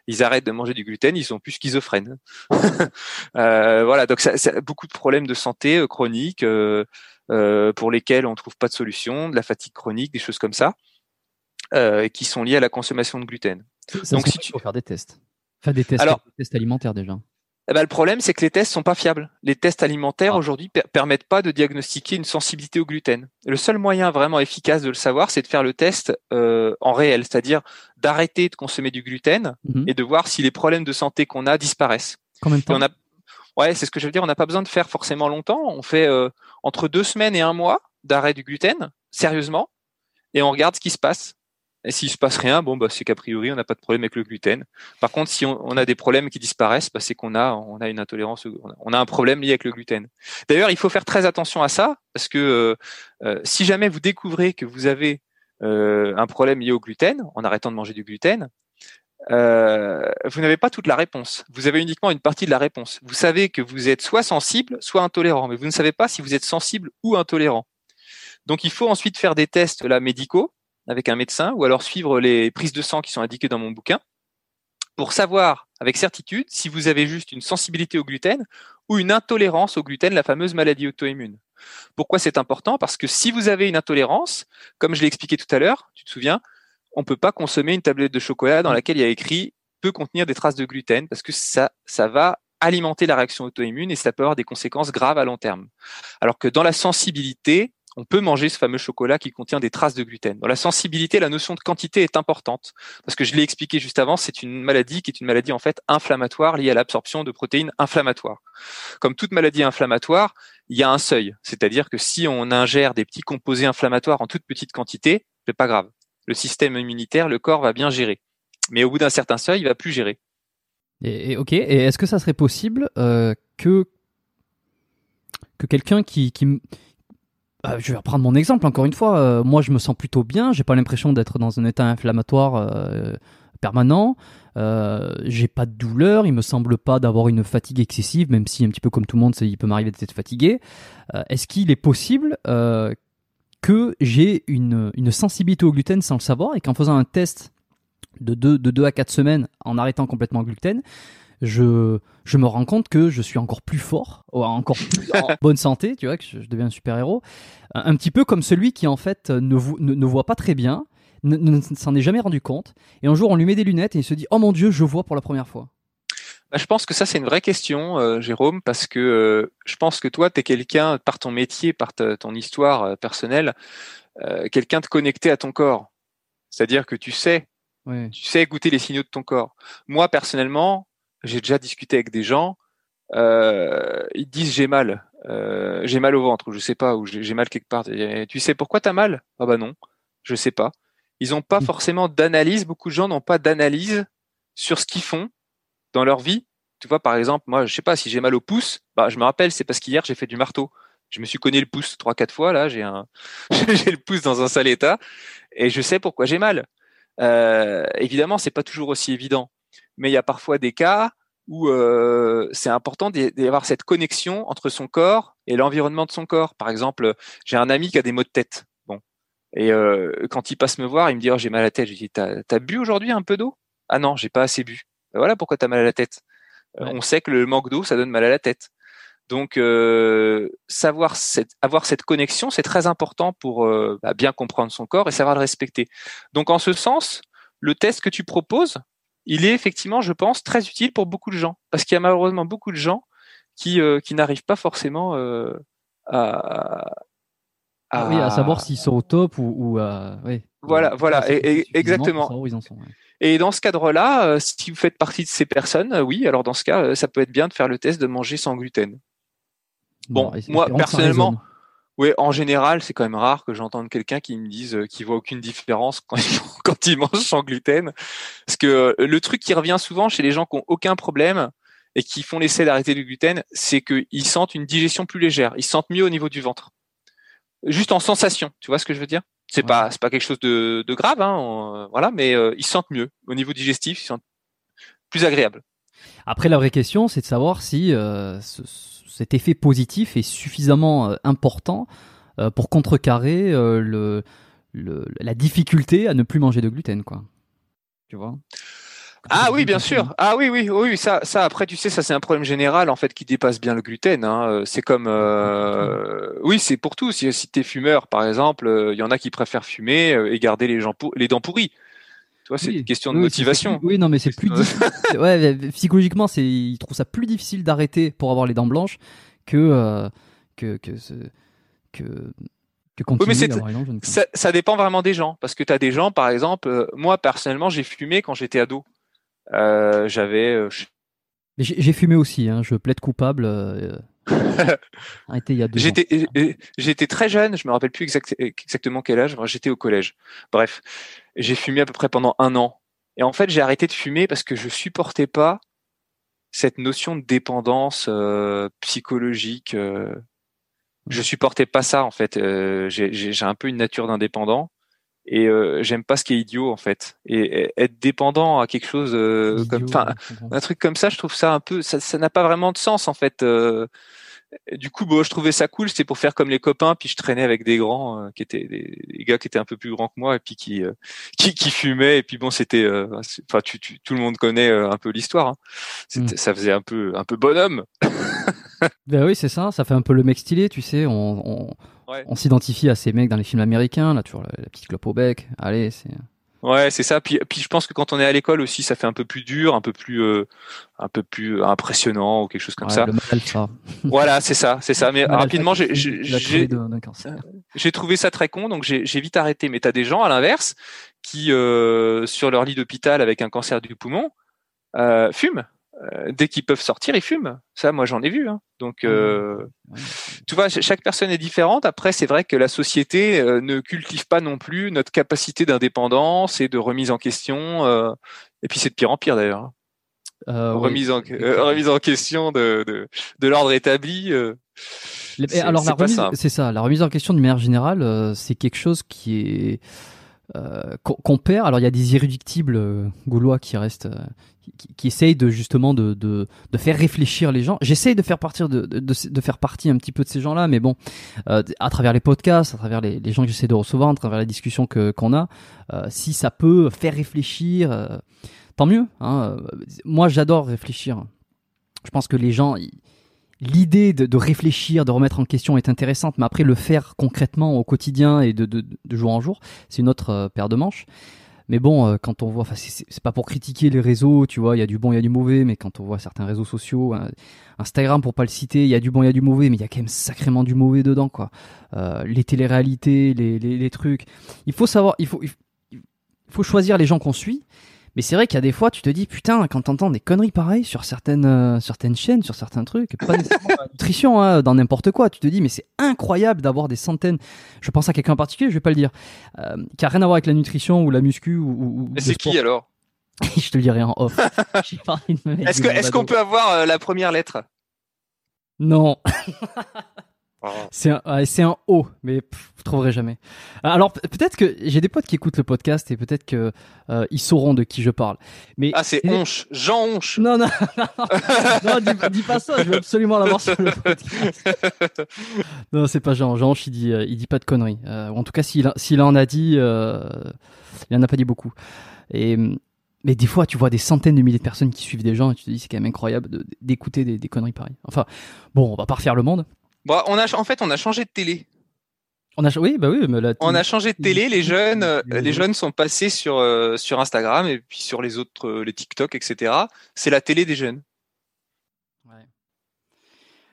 Ils arrêtent de manger du gluten, ils sont plus schizophrènes. voilà, donc ça, beaucoup de problèmes de santé chroniques pour lesquels on trouve pas de solution, de la fatigue chronique, des choses comme ça. Euh, qui sont liés à la consommation de gluten. Donc, si tu faut faire des tests, des tests, des tests alimentaires déjà. Eh ben, le problème, c'est que les tests sont pas fiables. Les tests alimentaires ah. aujourd'hui permettent pas de diagnostiquer une sensibilité au gluten. Le seul moyen vraiment efficace de le savoir, c'est de faire le test euh, en réel, c'est-à-dire d'arrêter de consommer du gluten mhm. et de voir si les problèmes de santé qu'on a disparaissent. Combien de temps on a... Ouais, c'est ce que je veux dire. On n'a pas besoin de faire forcément longtemps. On fait euh, entre deux semaines et un mois d'arrêt du gluten, sérieusement, et on regarde ce qui se passe. Et s'il se passe rien, bon, bah, c'est qu'a priori, on n'a pas de problème avec le gluten. Par contre, si on, a des problèmes qui disparaissent, bah, c'est qu'on a, une intolérance, on a un problème lié avec le gluten. D'ailleurs, il faut faire très attention à ça, parce que euh, euh, si jamais vous découvrez que vous avez euh, un problème lié au gluten, en arrêtant de manger du gluten, vous n'avez pas toute la réponse. Vous avez uniquement une partie de la réponse. Vous savez que vous êtes soit sensible, soit intolérant, mais vous ne savez pas si vous êtes sensible ou intolérant. Donc, il faut ensuite faire des tests là médicaux avec un médecin ou alors suivre les prises de sang qui sont indiquées dans mon bouquin pour savoir avec certitude si vous avez juste une sensibilité au gluten ou une intolérance au gluten, la fameuse maladie auto-immune. Pourquoi c'est important? Parce que si vous avez une intolérance, comme je l'ai expliqué tout à l'heure, tu te souviens, on ne peut pas consommer une tablette de chocolat dans laquelle il y a écrit peut contenir des traces de gluten parce que ça, ça va alimenter la réaction auto-immune et ça peut avoir des conséquences graves à long terme. Alors que dans la sensibilité, on peut manger ce fameux chocolat qui contient des traces de gluten. Dans la sensibilité, la notion de quantité est importante parce que je l'ai expliqué juste avant, c'est une maladie qui est une maladie en fait inflammatoire liée à l'absorption de protéines inflammatoires. Comme toute maladie inflammatoire, il y a un seuil, c'est-à-dire que si on ingère des petits composés inflammatoires en toute petite quantité, c'est pas grave. Le système immunitaire, le corps va bien gérer. Mais au bout d'un certain seuil, il va plus gérer. Et, ok. Et est-ce que ça serait possible euh, que que quelqu'un qui, qui euh, je vais reprendre mon exemple encore une fois. Euh, moi, je me sens plutôt bien. J'ai pas l'impression d'être dans un état inflammatoire euh, permanent. j'ai pas de douleur. Il me semble pas d'avoir une fatigue excessive, même si un petit peu comme tout le monde, il peut m'arriver d'être fatigué. Est-ce qu'il est possible que j'ai une, une sensibilité au gluten sans le savoir et qu'en faisant un test de 2 de deux à 4 semaines en arrêtant complètement le gluten, je, je me rends compte que je suis encore plus fort, encore plus en bonne santé, tu vois, que je, deviens un super-héros. Un, petit peu comme celui qui, en fait, ne, ne, ne voit pas très bien, ne, s'en est jamais rendu compte. Et un jour, on lui met des lunettes et il se dit Oh mon Dieu, je vois pour la première fois. bah, je pense que ça c'est une vraie question, euh, Jérôme, parce que euh, je pense que toi, tu es quelqu'un, par ton métier, par ton histoire euh, personnelle, quelqu'un de connecté à ton corps. C'est-à-dire que tu sais, tu sais écouter les signaux de ton corps. Moi, personnellement, j'ai déjà discuté avec des gens, ils disent j'ai mal, j'ai mal au ventre, ou je sais pas, ou j'ai mal quelque part. tu sais pourquoi tu as mal? Ah bah non, je sais pas. Ils n'ont pas mmh. forcément d'analyse. Beaucoup de gens n'ont pas d'analyse sur ce qu'ils font dans leur vie. Tu vois, par exemple, moi, je sais pas si j'ai mal au pouce. Bah, je me rappelle, c'est parce qu'hier j'ai fait du marteau. Je me suis cogné le pouce trois, quatre fois. Là, j'ai un, j'ai le pouce dans un sale état, et je sais pourquoi j'ai mal. Euh, évidemment, c'est pas toujours aussi évident, mais il y a parfois des cas où euh, c'est important d'avoir cette connexion entre son corps et l'environnement de son corps. Par exemple, j'ai un ami qui a des maux de tête. Bon, et euh, quand il passe me voir, il me dit oh, j'ai mal à la tête. Je lui dis t'as as bu aujourd'hui un peu d'eau? Ah non, j'ai pas assez bu. Ben voilà pourquoi tu as mal à la tête. Euh, on sait que le manque d'eau, ça donne mal à la tête. Donc, euh, savoir cette, avoir cette connexion, c'est très important pour euh, bah, bien comprendre son corps et savoir le respecter. Donc, en ce sens, le test que tu proposes, il est effectivement, je pense, très utile pour beaucoup de gens, parce qu'il y a malheureusement beaucoup de gens qui, qui n'arrivent pas forcément à, à... oui, à savoir s'ils sont au top ou, ou oui. Voilà, voilà, et, exactement. Où ils en sont, et dans ce cadre-là, euh, si vous faites partie de ces personnes, euh, oui, alors dans ce cas, euh, ça peut être bien de faire le test de manger sans gluten. Bon, moi personnellement, oui, en général, c'est quand même rare que j'entende quelqu'un qui me dise qu'il voit aucune différence quand il, quand il mange sans gluten, parce que le truc qui revient souvent chez les gens qui ont aucun problème et qui font l'essai d'arrêter le gluten, c'est qu'ils sentent une digestion plus légère, ils sentent mieux au niveau du ventre, juste en sensation. Tu vois ce que je veux dire? C'est pas c'est pas quelque chose de, de grave, hein, voilà, mais euh, ils sentent mieux. Au niveau digestif, ils sentent plus agréable. Après, la vraie question, c'est de savoir si euh, cet effet positif est suffisamment euh, important pour contrecarrer le, le, la difficulté à ne plus manger de gluten, quoi. Tu vois? Ah oui, bien sûr. Ah oui, oui, oui, ça, ça. Après, tu sais, ça c'est un problème général en fait qui dépasse bien le gluten. Hein. Euh, c'est comme, euh... oui, c'est pour tout. Si, si t'es fumeur, par exemple, il euh, y en a qui préfèrent fumer euh, et garder les, gens les dents pourries. Tu vois, c'est une question de motivation. Oui, non, mais c'est plus ouais, psychologiquement, c'est, ils trouvent ça plus difficile d'arrêter pour avoir les dents blanches que que que ce, que que continuer oui, mais ça, ça, dépend vraiment des gens. Parce que tu as des gens, par exemple, moi personnellement, j'ai fumé quand j'étais ado. Euh, j'avais. Euh, j'ai fumé aussi, hein, je plaide coupable. Euh, il y a deux J'étais, j'étais très jeune, je me rappelle plus exactement quel âge. J'étais au collège. Bref, j'ai fumé à peu près pendant un an. Et en fait, j'ai arrêté de fumer parce que je supportais pas cette notion de dépendance psychologique. je supportais pas ça en fait. j'ai un peu une nature d'indépendant et euh, j'aime pas ce qui est idiot en fait et, être dépendant à quelque chose euh, comme enfin un truc comme ça je trouve ça un peu ça n'a pas vraiment de sens en fait euh. du coup bon je trouvais ça cool c'était pour faire comme les copains puis je traînais avec des grands qui étaient des, gars qui étaient un peu plus grands que moi et puis qui qui, qui fumaient et puis bon c'était enfin tu, tout le monde connaît un peu l'histoire hein. Mmh. ça faisait un peu un peu bonhomme ben oui c'est ça ça fait un peu le mec stylé tu sais on, on on s'identifie à ces mecs dans les films américains, là, toujours la, petite clope au bec. Allez, c'est. Ouais, c'est ça. Puis, puis je pense que quand on est à l'école aussi, ça fait un peu plus dur, un peu plus, euh, un peu plus impressionnant ou quelque chose comme ça. voilà, c'est ça, c'est ça. Mais rapidement, j'ai, j'ai trouvé ça très con, donc j'ai vite arrêté. Mais t'as des gens à l'inverse qui, euh, sur leur lit d'hôpital avec un cancer du poumon, euh, fument. Euh, dès qu'ils peuvent sortir, ils fument. Ça, moi, j'en ai vu. Hein. Donc, euh, tu vois, chaque personne est différente. Après, c'est vrai que la société euh, ne cultive pas non plus notre capacité d'indépendance et de remise en question. et puis, c'est de pire en pire d'ailleurs. Hein. remise, en, remise en question de, de, de l'ordre établi. alors, c'est ça. La remise en question, de manière générale, c'est quelque chose qui est qu'on perd. Alors, il y a des irréductibles gaulois qui restent qui, qui essaye de justement de, de, de, faire réfléchir les gens. J'essaye de faire partir de, de, de, faire partie un petit peu de ces gens-là, mais bon, euh, à travers les podcasts, à travers les, les gens que j'essaie de recevoir, à travers la discussion que qu'on a, euh, si ça peut faire réfléchir, euh, tant mieux. Hein. Moi, j'adore réfléchir. Je pense que les gens, l'idée de, de, réfléchir, de remettre en question est intéressante, mais après le faire concrètement au quotidien et de, de, de jour en jour, c'est une autre paire de manches. Mais bon, euh, quand on voit, c'est- pas pour critiquer les réseaux, tu vois, il y a du bon, il y a du mauvais, mais quand on voit certains réseaux sociaux, hein, Instagram pour pas le citer, il y a du bon, il y a du mauvais, mais il y a quand même sacrément du mauvais dedans, quoi. Euh, les téléréalités, les, les, les trucs. Il faut savoir, il faut- il faut choisir les gens qu'on suit. Mais c'est vrai qu'il y a des fois, tu te dis, putain, quand t'entends des conneries pareilles sur certaines, euh, certaines chaînes, sur certains trucs, pas nécessairement dans la nutrition, hein, dans n'importe quoi, tu te dis, mais c'est incroyable d'avoir des centaines. Je pense à quelqu'un en particulier, je vais pas le dire, euh, qui a rien à voir avec la nutrition ou la muscu ou. ou- ou Mais le c'est qui alors? Je te le dirai en off. J'ai pas envie de me mettre Est-ce du que est-ce qu'on bravado. peut avoir euh, la première lettre? Non. C'est un, ouais, c'est un O, mais pff, vous trouverez jamais. Alors pe- peut-être que j'ai des potes qui écoutent le podcast et peut-être que euh, ils sauront de qui je parle. Mais Ah, c'est Honche, Jean Honche. Non, non, non, non dis, dis pas ça, je veux absolument l'avoir sur le podcast. Non, c'est pas Jean. Jean, il dit, euh, il dit pas de conneries. Euh, en tout cas, s'il, en a dit, euh, il en a pas dit beaucoup. Et, mais des fois, tu vois des centaines de milliers de personnes qui suivent des gens et tu te dis, c'est quand même incroyable de- d'écouter des, des conneries pareilles. Enfin, bon, on va pas refaire le monde. Bon, on a en fait on a changé de télé. On a, oui, bah oui, mais là, On a changé de télé. Les jeunes, euh, Les les jeunes sont passés sur euh, sur Instagram et puis sur les autres, euh, les TikTok, etc. C'est la télé des jeunes. Ouais.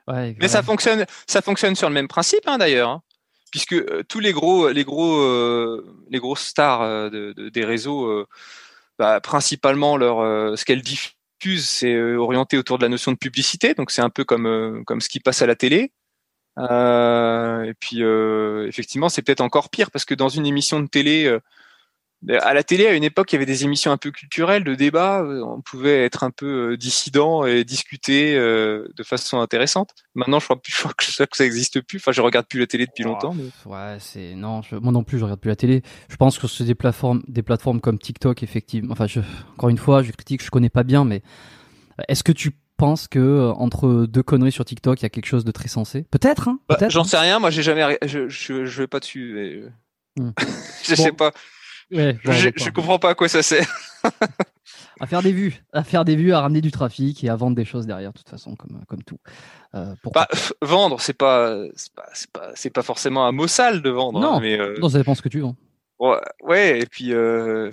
Ouais, Mais ouais. ça fonctionne, ça fonctionne sur le même principe hein, d'ailleurs, hein. puisque euh, tous les gros, les gros, euh, les grosses stars euh, de, de- des réseaux, euh, bah, principalement leur, euh, ce qu'elles diffusent, c'est euh, orienté autour de la notion de publicité. Donc c'est un peu comme euh, comme ce qui passe à la télé. Euh, et puis euh, effectivement, c'est peut-être encore pire parce que dans une émission de télé. euh, à la télé, à une époque, il y avait des émissions un peu culturelles, de débat. On pouvait être un peu dissident et discuter euh, de façon intéressante. Maintenant, je crois, plus, je crois que ça, existe plus. Enfin, je regarde plus la télé depuis longtemps. Ouais, c'est non, moi non plus, je regarde plus la télé. Je pense que c'est des plateformes, des plateformes comme TikTok, effectivement. Enfin, je, encore une fois, je critique, je connais pas bien, mais est-ce que tu penses que euh, entre deux conneries sur TikTok, il y a quelque chose de très sensé Peut-être, hein Bah, Peut-être. J'en hein. sais rien. Moi, j'ai jamais, je, je, je vais pas dessus. mais, euh, Hmm. je Bon, sais pas. Ouais, je, comprends pas à quoi ça sert. À faire des vues, à faire des vues, à ramener du trafic et à vendre des choses derrière, de toute façon, comme comme tout. Euh, Bah, vendre, c'est pas, c'est pas, pas, forcément un mot sale de vendre. Non. hein, mais euh, Non, ça dépend ce que tu vends. ouais, ouais, et puis euh,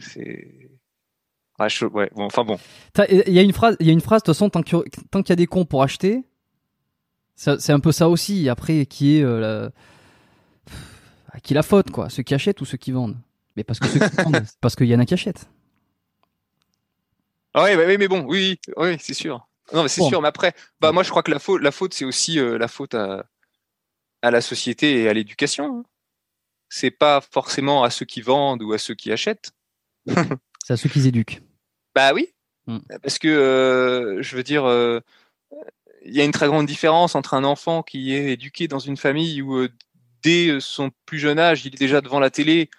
c'est. Ouais, je- ouais, bon, enfin bon. T'as- Il y a une phrase, il y a une phrase. De toute façon, tant qu'il y a- y des cons pour acheter, c'est un peu ça aussi. Après, qui est euh, la... à qui la faute, quoi Ceux qui achètent ou ceux qui vendent Mais parce que ceux qui vendent, c'est parce qu'il y en a qui achètent. Ah Ouais, ouais, ouais, mais bon, oui, c'est sûr. Non, mais c'est Bon. sûr. Mais après, bah moi, je crois que la faute, la faute, c'est aussi euh, la faute à, à la société et à l'éducation. hein. C'est pas forcément à ceux qui vendent ou à ceux qui achètent. C'est à ceux qui éduquent. Bah oui, Hmm. parce que euh, je veux dire, euh, il y a une très grande différence entre un enfant qui est éduqué dans une famille où euh, dès son plus jeune âge, il est déjà devant la télé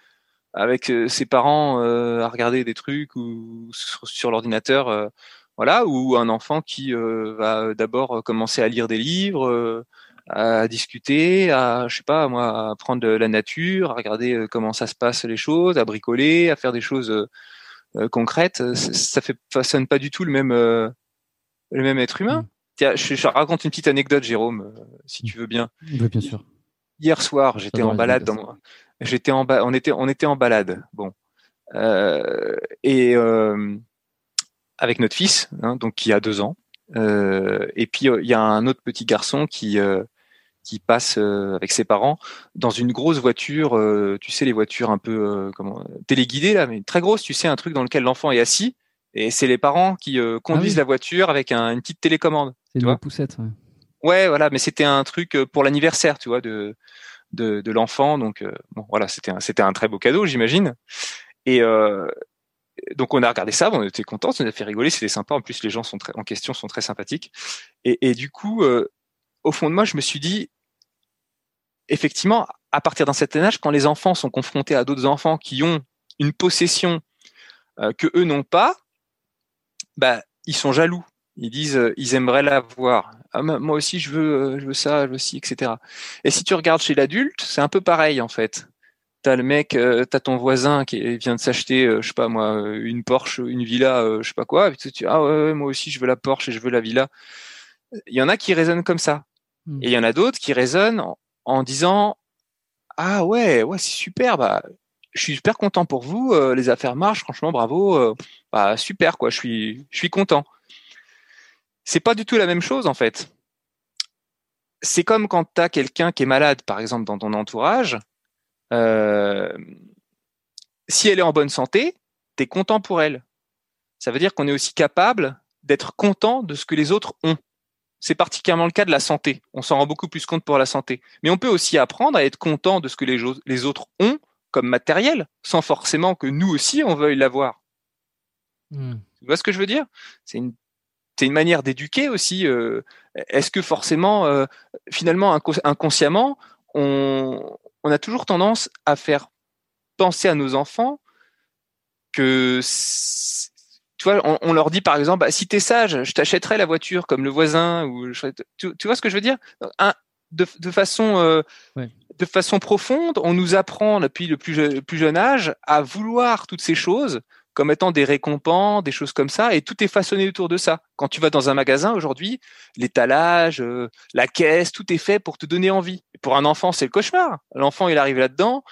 avec ses parents à regarder des trucs ou sur, sur l'ordinateur, voilà, ou un enfant qui va d'abord commencer à lire des livres. à discuter, à je sais pas moi, à apprendre de la nature, à regarder comment ça se passe les choses, à bricoler, à faire des choses euh, concrètes, euh, ça fait façonne pas du tout le même euh, le même être humain. Mm. Tiens, je, je raconte une petite anecdote, Jérôme, si tu veux bien. Oui, bien sûr. Hier soir, j'étais en balade dans j'étais en ba- on était on était en balade. Bon. Euh, et euh, avec notre fils, hein, donc qui a deux ans. Euh, et puis il y a un autre petit garçon qui qui passe euh, avec ses parents dans une grosse voiture, euh, tu sais les voitures un peu euh, comment téléguidées là, mais très grosse, tu sais un truc dans lequel l'enfant est assis et c'est les parents qui conduisent Ah oui. la voiture avec un- une petite télécommande. C'est une poussette. Ouais. Ouais, voilà, mais c'était un truc pour l'anniversaire, tu vois, de de, de l'enfant. Donc euh, bon, voilà, c'était un c'était un très beau cadeau, j'imagine. Et euh, donc on a regardé ça, on était contents, ça nous a fait rigoler, c'était sympa. En plus, les gens sont très, en question sont très sympathiques. Et, et du coup, euh, au fond de moi, je me suis dit, effectivement, à partir d'un certain âge, quand les enfants sont confrontés à d'autres enfants qui ont une possession euh, que eux n'ont pas, bah ils sont jaloux. Ils disent, euh, ils aimeraient l'avoir. Ah, moi aussi, je veux, euh, je veux ça, je veux ci, etc. Et si tu regardes chez l'adulte, c'est un peu pareil en fait. T'as le mec, t'as ton voisin qui vient de s'acheter, je sais pas moi, une Porsche, une villa, je sais pas quoi. Et puis tu dis, ah ouais, ouais, moi aussi, je veux la Porsche et je veux la villa. Il y en a qui raisonnent comme ça. Hmm. Et il y en a d'autres qui raisonnent en, en disant, ah ouais, ouais, c'est super, bah, je suis super content pour vous, euh, les affaires marchent, franchement, bravo, euh, bah, super quoi, je suis, je suis content. C'est pas du tout la même chose en fait. C'est comme quand tu as quelqu'un qui est malade, par exemple, dans ton entourage. Euh, si elle est en bonne santé, tu es content pour elle. Ça veut dire qu'on est aussi capable d'être content de ce que les autres ont. C'est particulièrement le cas de la santé. On s'en rend beaucoup plus compte pour la santé. Mais on peut aussi apprendre à être content de ce que les, les autres ont comme matériel, sans forcément que nous aussi on veuille l'avoir. Hmm. Tu vois ce que je veux dire? C'est une, une manière d'éduquer aussi. Euh, est-ce que forcément, euh, finalement, inconsciemment, on, on a toujours tendance à faire penser à nos enfants que tu vois, on, leur dit par exemple, bah, si t'es sage, je t'achèterai la voiture comme le voisin ou tu, vois ce que je veux dire? Un, de, de, façon euh, de façon profonde, on nous apprend depuis le plus, plus jeune âge à vouloir toutes ces choses comme étant des récompenses, des choses comme ça, et tout est façonné autour de ça. Quand tu vas dans un magasin aujourd'hui, l'étalage, euh, la caisse, tout est fait pour te donner envie. pour un enfant, c'est le cauchemar. L'enfant, il arrive là-dedans,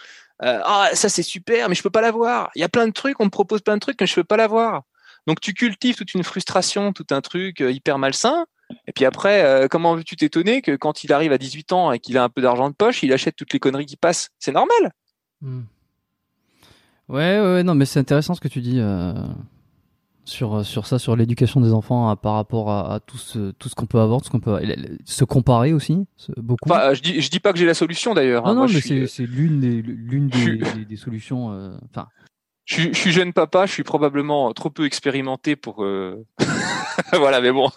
euh, ah ça c'est super, mais je peux pas l'avoir. Il y a plein de trucs, on me propose plein de trucs, mais je peux pas l'avoir. Donc tu cultives toute une frustration, tout un truc euh, hyper malsain, et puis après, euh, comment veux-tu t'étonner que quand il arrive à 18 ans et qu'il a un peu d'argent de poche, il achète toutes les conneries qui passent? C'est normal. Hmm. Ouais, ouais, non, mais c'est intéressant ce que tu dis euh, sur, sur ça, sur l'éducation des enfants par rapport à, tout ce, tout ce qu'on peut avoir, tout ce qu'on peut se comparer aussi, beaucoup. je dis, je dis pas que j'ai la solution d'ailleurs. Hein. Non, non, mais c'est l'une des, l'une des, des, solutions. Enfin. Je, je, suis jeune papa, je suis probablement trop peu expérimenté pour. voilà, mais bon,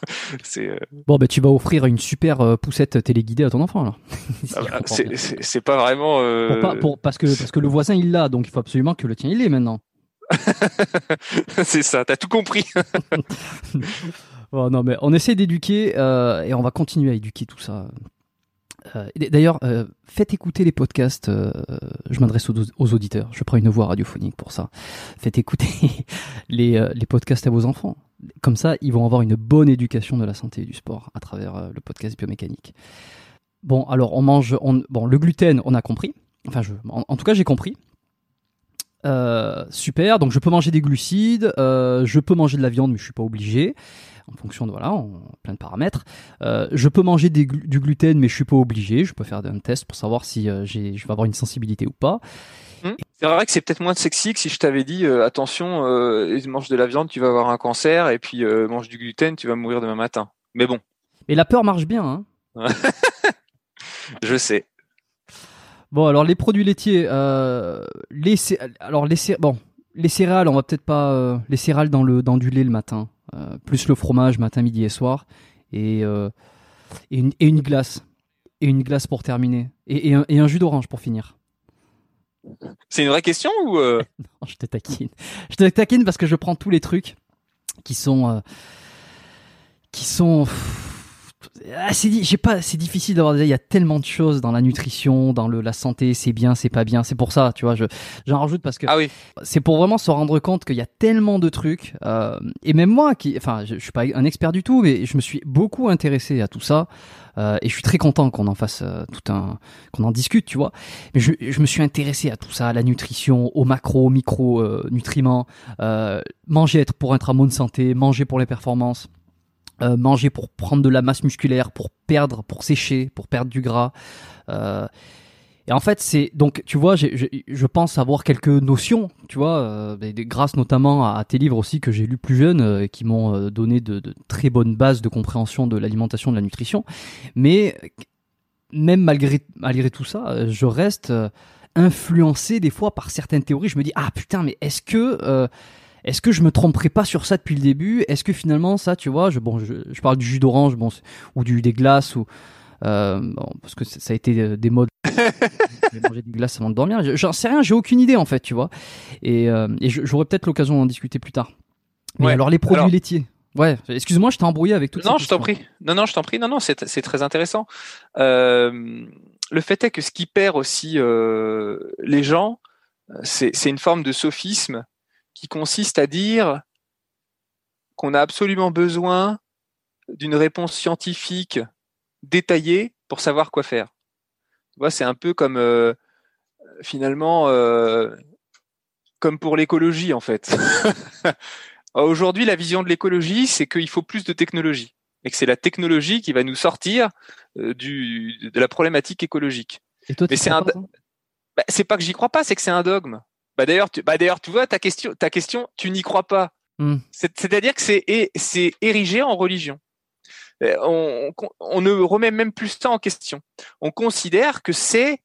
c'est. Euh, bon, ben tu vas offrir une super euh, poussette téléguidée à ton enfant alors. Ah bah, c'est pas vraiment. Euh, pour parce que parce que le voisin il l'a, donc il faut absolument que le tien il l'ait maintenant. c'est ça, t'as tout compris. bon, non, mais on essaie d'éduquer et on va continuer à éduquer tout ça. Euh, d'ailleurs, euh, faites écouter les podcasts. Euh, je m'adresse aux, auditeurs. Je prends une voix radiophonique pour ça. Faites écouter les, les, podcasts à vos enfants. Comme ça, ils vont avoir une bonne éducation de la santé et du sport à travers le podcast biomécanique. Bon, alors on mange. bon, le gluten, on a compris. Enfin, en, tout cas, j'ai compris. Super. Donc, je peux manger des glucides. je peux manger de la viande, mais je suis pas obligé en fonction de voilà, en plein de paramètres. Euh, je peux manger du gluten, mais je suis pas obligé. Je peux faire un test pour savoir si euh, je vais avoir une sensibilité ou pas. Hum. C'est vrai que c'est peut-être moins sexy que si je t'avais dit euh, attention, mange de la viande, tu vas avoir un cancer, et puis mange du gluten, tu vas mourir demain matin. Mais bon. Et la peur marche bien. Hein je sais. Bon, alors les produits laitiers, les alors les bon, les céréales, on va peut-être pas les céréales dans le dans du lait le matin. Euh, plus le fromage matin, midi et soir, et, euh, et, une, et, une, glace. Et une glace pour terminer. Et, un, un, jus d'orange pour finir. C'est une vraie question ou euh? Non, je te taquine. Je te taquine parce que je prends tous les trucs qui sont qui sont ah, c'est pas c'est difficile d'avoir il y a tellement de choses dans la nutrition dans le la santé. C'est bien c'est pas bien. C'est pour ça tu vois je j'en rajoute parce que ah oui. c'est pour vraiment se rendre compte qu'il y a tellement de trucs euh, et même moi qui enfin je, suis pas un expert du tout mais je me suis beaucoup intéressé à tout ça euh, et je suis très content qu'on en fasse euh, tout un qu'on en discute tu vois. Mais je, je me suis intéressé à tout ça à la nutrition aux macro micro euh, nutriments manger être pour être en bonne santé manger pour les performances euh, manger pour prendre de la masse musculaire, pour perdre, pour sécher, pour perdre du gras. Euh, et en fait, c'est donc tu vois, je pense avoir quelques notions, tu vois, euh, grâce notamment à, tes livres aussi que j'ai lus plus jeune, euh, qui m'ont donné de, de, très bonnes bases de compréhension de l'alimentation, de la nutrition. Mais même malgré malgré tout ça, je reste influencé des fois par certaines théories. Je me dis ah putain, mais est-ce que est-ce que je me tromperai pas sur ça depuis le début? Est-ce que finalement ça, tu vois, je, bon, je, parle du jus d'orange, bon, ou du des glaces, ou euh, parce que ça a été euh, des modes. manger des glaces avant de dormir. J'en sais rien, j'ai aucune idée en fait, tu vois. Et, euh, j'aurai peut-être l'occasion d'en discuter plus tard. Mais alors les produits laitiers. Ouais, excuse-moi, je t'ai embrouillé avec tout ça. Non, je t'en prie. Non, non, je t'en prie. Non, non, c'est très intéressant. Euh, le fait est que ce qui perd aussi les gens, c'est une forme de sophisme qui consiste à dire qu'on a absolument besoin d'une réponse scientifique détaillée pour savoir quoi faire. C'est un peu comme euh, finalement, euh, comme pour l'écologie en fait. Aujourd'hui, la vision de l'écologie, c'est qu'il faut plus de technologie et que c'est la technologie qui va nous sortir euh, du, de la problématique écologique. Et toi, Mais c'est un, bah, c'est pas que j'y crois pas, c'est que c'est un dogme. Bah d'ailleurs, tu, bah d'ailleurs, tu vois ta question, ta question, tu n'y crois pas. Hmm. C'est-à-dire que c'est c'est érigé en religion. Euh, On, on, on ne remet même plus ça en question. On considère que c'est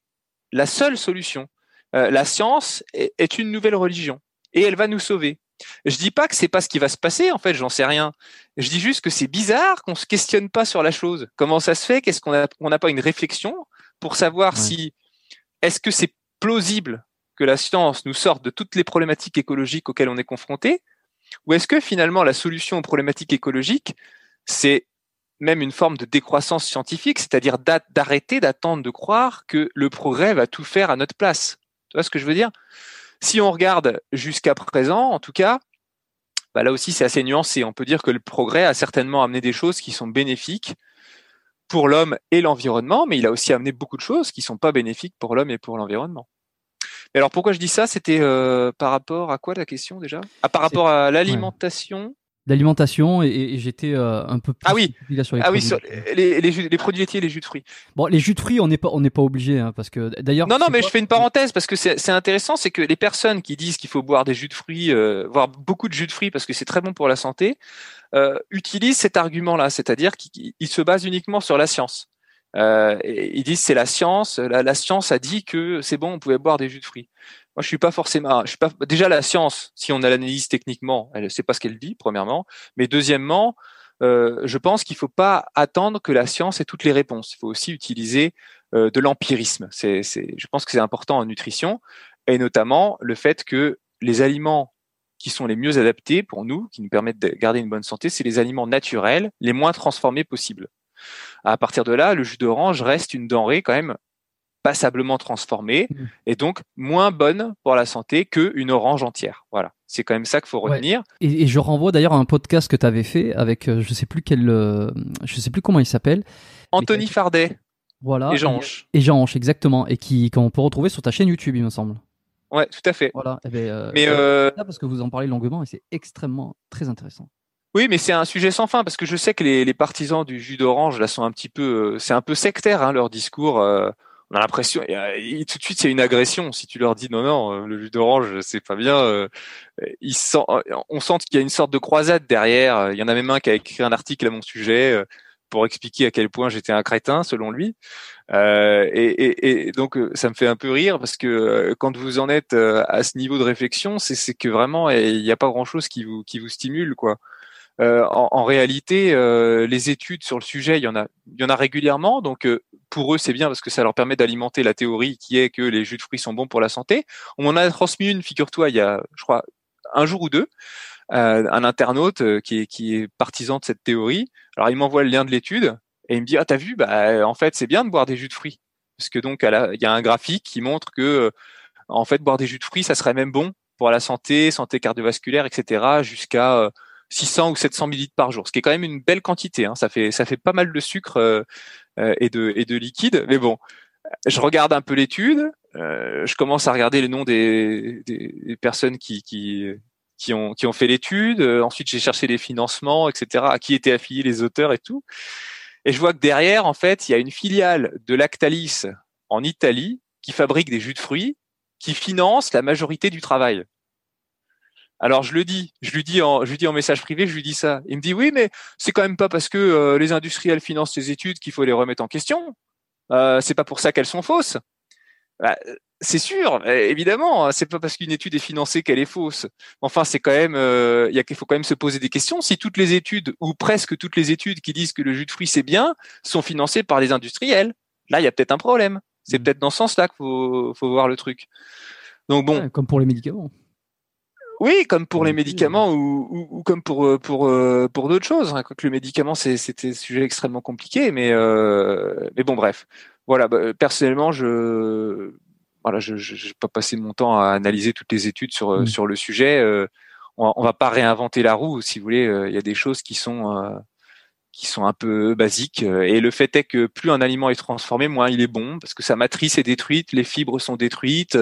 la seule solution. Euh, la science est, est une nouvelle religion et elle va nous sauver. Je dis pas que c'est pas ce qui va se passer, en fait, j'en sais rien. Je dis juste que c'est bizarre qu'on se questionne pas sur la chose. Comment ça se fait? Qu'est-ce qu'on n'a pas une réflexion pour savoir Ouais. si est-ce que c'est plausible que la science nous sorte de toutes les problématiques écologiques auxquelles on est confronté ou est-ce que finalement la solution aux problématiques écologiques c'est même une forme de décroissance scientifique, c'est-à-dire d'a- d'arrêter d'attendre de croire que le progrès va tout faire à notre place? Tu vois ce que je veux dire? Si on regarde jusqu'à présent, en tout cas, bah là aussi c'est assez nuancé. On peut dire que le progrès a certainement amené des choses qui sont bénéfiques pour l'homme et l'environnement, mais il a aussi amené beaucoup de choses qui sont pas bénéfiques pour l'homme et pour l'environnement. Mais alors pourquoi je dis ça? C'était euh, par rapport à quoi la question déjà? Ah par rapport à l'alimentation? D'alimentation et, et j'étais euh, un peu plus Ah oui. là sur les Ah oui, produits sur laitiers. les, les, jus- les produits laitiers et les jus de fruits. Bon, les jus de fruits, on n'est pas, on n'est pas obligé, hein, parce que d'ailleurs. Non, non, mais quoi je fais une parenthèse parce que c'est c'est intéressant, c'est que les personnes qui disent qu'il faut boire des jus de fruits, euh, voire beaucoup de jus de fruits parce que c'est très bon pour la santé, euh, utilisent cet argument-là, c'est-à-dire qu'ils ils se basent uniquement sur la science. Euh, ils disent c'est la science, la, science a dit que c'est bon, on pouvait boire des jus de fruits. Moi, je suis pas forcément, je suis pas déjà la science. Si on l'analyse techniquement, elle sait pas ce qu'elle dit, premièrement. Mais deuxièmement, euh, je pense qu'il faut pas attendre que la science ait toutes les réponses. Il faut aussi utiliser euh, de l'empirisme. C'est, je pense que c'est important en nutrition, et notamment le fait que les aliments qui sont les mieux adaptés pour nous, qui nous permettent de garder une bonne santé, c'est les aliments naturels, les moins transformés possibles. À partir de là, le jus d'orange reste une denrée quand même passablement transformée Mhm. et donc moins bonne pour la santé qu'une orange entière. Voilà, c'est quand même ça qu'il faut Ouais. retenir. Et, et je renvoie d'ailleurs à un podcast que tu avais fait avec, euh, je sais plus quel, euh, je sais plus comment il s'appelle. Anthony Fardet Voilà. et Jean Hanche. Et Jean Hanche, exactement. Et qui, qu'on peut retrouver sur ta chaîne YouTube, il me semble. Ouais, tout à fait. Voilà. Eh ben, euh, Mais euh, là, parce que vous en parlez longuement et c'est extrêmement très intéressant. Oui, mais c'est un sujet sans fin parce que je sais que les, les partisans du jus d'orange là sont un petit peu, euh, c'est un peu sectaire hein, leur discours. euh, on a l'impression, euh, tout de suite c'est une agression si tu leur dis non non euh, le jus d'orange c'est pas bien. euh, ils on sent qu'il y a une sorte de croisade derrière. Il y en a même un qui a écrit un article à mon sujet pour expliquer à quel point j'étais un crétin selon lui. Euh, et, et- et donc ça me fait un peu rire parce que quand vous en êtes à ce niveau de réflexion, c'est que vraiment il n'y a pas grand chose qui vous qui vous stimule quoi. Euh, en, en réalité, euh, les études sur le sujet, il y en a, il y en a régulièrement. Donc, euh, pour eux, c'est bien parce que ça leur permet d'alimenter la théorie qui est que les jus de fruits sont bons pour la santé. On m'en a transmis une, figure-toi, il y a, je crois, un jour ou deux, euh, un internaute euh, qui est, qui est partisan de cette théorie. Alors, il m'envoie le lien de l'étude et il me dit, ah, t'as vu, bah, en fait, c'est bien de boire des jus de fruits parce que donc, il y a un graphique qui montre que, en fait, boire des jus de fruits, ça serait même bon pour la santé, santé cardiovasculaire, etc., jusqu'à 600 ou 700 millilitres par jour, ce qui est quand même une belle quantité. Hein. Ça fait ça fait pas mal de sucre euh, euh, et de et de liquide. Mais bon, je regarde un peu l'étude. euh, je commence à regarder les noms des, des, personnes qui qui qui ont qui ont fait l'étude. Euh, ensuite, j'ai cherché les financements, etc. À qui étaient affiliés les auteurs et tout. Et je vois que derrière, en fait, il y a une filiale de Lactalis en Italie qui fabrique des jus de fruits qui finance la majorité du travail. Alors je le dis, je lui dis en, je lui dis en message privé, je lui dis ça. Il me dit oui, mais c'est quand même pas parce que euh, les industriels financent ces études qu'il faut les remettre en question. Euh, c'est pas pour ça qu'elles sont fausses. Bah, c'est sûr, euh, évidemment, hein, c'est pas parce qu'une étude est financée qu'elle est fausse. Enfin, c'est quand même, euh, il faut quand même se poser des questions. Si toutes les études ou presque toutes les études qui disent que le jus de fruits c'est bien sont financées par les industriels, là il y a peut-être un problème. C'est Mhm. peut-être dans ce sens-là qu'il faut, faut voir le truc. Donc bon, Ouais, comme pour les médicaments. Oui, comme pour les Oui. médicaments ou, ou, ou comme pour euh, pour euh, pour d'autres choses. Hein. Quoique le médicament, c'est c'était un sujet extrêmement compliqué, mais euh, mais bon, bref. Voilà. bah, personnellement, je voilà, je j'ai pas passé mon temps à analyser toutes les études sur euh, Mm. sur le sujet. Euh, on, on va pas réinventer la roue, si vous voulez. Euh, Il y a des choses qui sont euh, qui sont un peu basiques. Euh, Et le fait est que plus un aliment est transformé, moins il est bon, parce que sa matrice est détruite, les fibres sont détruites.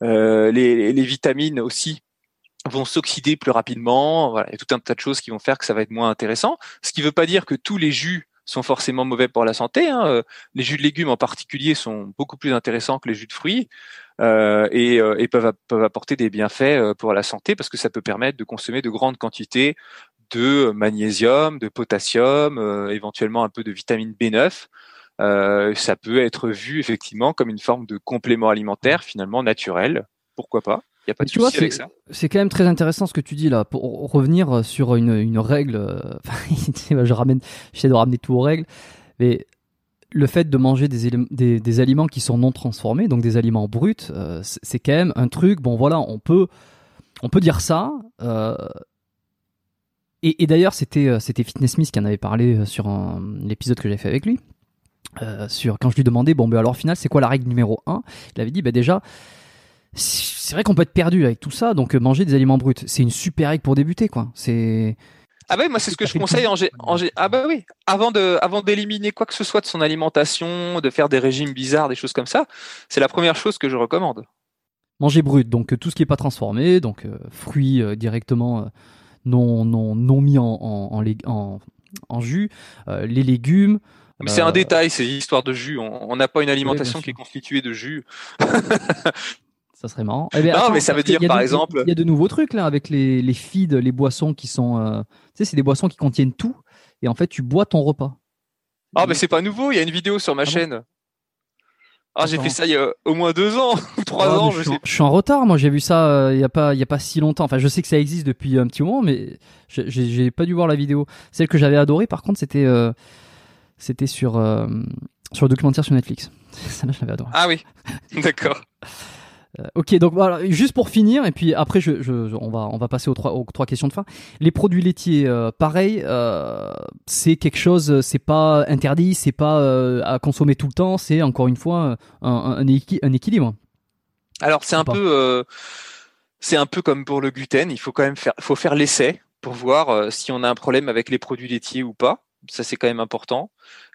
les, les, vitamines aussi vont s'oxyder plus rapidement. Voilà, il tout un tas de choses qui vont faire que ça va être moins intéressant. Ce qui ne veut pas dire que tous les jus sont forcément mauvais pour la santé. Hein. Les jus de légumes en particulier sont beaucoup plus intéressants que les jus de fruits euh, et, et peuvent, apporter des bienfaits pour la santé parce que ça peut permettre de consommer de grandes quantités de magnésium, de potassium, euh, éventuellement un peu de vitamine B9. Euh, ça peut être vu effectivement comme une forme de complément alimentaire finalement naturel. Pourquoi pas? Il a pas de souci avec ça. C'est quand même très intéressant ce que tu dis là. Pour revenir sur une, une règle, euh, je ramène, j'essaie de ramener tout aux règles, mais le fait de manger des, des, des, aliments qui sont non transformés, donc des aliments bruts, c'est quand même un truc. Bon voilà, on peut on peut dire ça. Euh, et, d'ailleurs, c'était euh, c'était Fitness Smith qui en avait parlé euh, sur l'épisode que j'avais fait avec lui. Euh, sur quand je lui demandais bon ben alors au final c'est quoi la règle numéro 1 il avait dit ben déjà c'est vrai qu'on peut être perdu avec tout ça donc manger des aliments bruts c'est une super règle pour débuter quoi c'est ah bah oui, moi c'est ce que je conseille en, en, ah bah oui, avant de avant d'éliminer quoi que ce soit de son alimentation, de faire des régimes bizarres, des choses comme ça, c'est la première chose que je recommande. Manger brut, donc tout ce qui est pas transformé, donc fruits directement non, non, non mis en, en, en, en jus, euh, les légumes. Mais c'est un euh, détail, ces histoires de jus. On n'a pas une alimentation qui est constituée de jus. ça serait marrant. Eh bien, non, mais ça veut dire, par exemple. Il y a de nouveaux trucs là avec les, les feeds, les boissons qui sont. Euh, tu sais, c'est des boissons qui contiennent tout. Et en fait, tu bois ton repas. Ah, mais c'est pas nouveau. Il y a une vidéo sur ma ah chaîne. Ah, j'ai fait ça il y a au moins deux ans ou trois ah, ans. Je, suis, je, suis, en retard. Moi, j'ai vu ça euh, il y a pas, il y a pas si longtemps. Enfin, je sais que ça existe depuis un petit moment, mais j'ai pas dû voir la vidéo. Celle que j'avais adorée, par contre, c'était, euh, c'était sur euh, sur le documentaire sur Netflix. Ça, je l'avais adoré. Ah oui, d'accord. Euh, ok, donc voilà, juste pour finir, et puis après, je, je, on, va, on va passer aux trois, aux trois questions de fin. Les produits laitiers, euh, pareil, euh, c'est quelque chose, c'est pas interdit, c'est pas à consommer tout le temps, c'est encore une fois un, un, un équilibre. Alors c'est un peu, c'est un peu comme pour le gluten, il faut quand même faire, faut faire l'essai pour voir si on a un problème avec les produits laitiers ou pas. Ça c'est quand même important.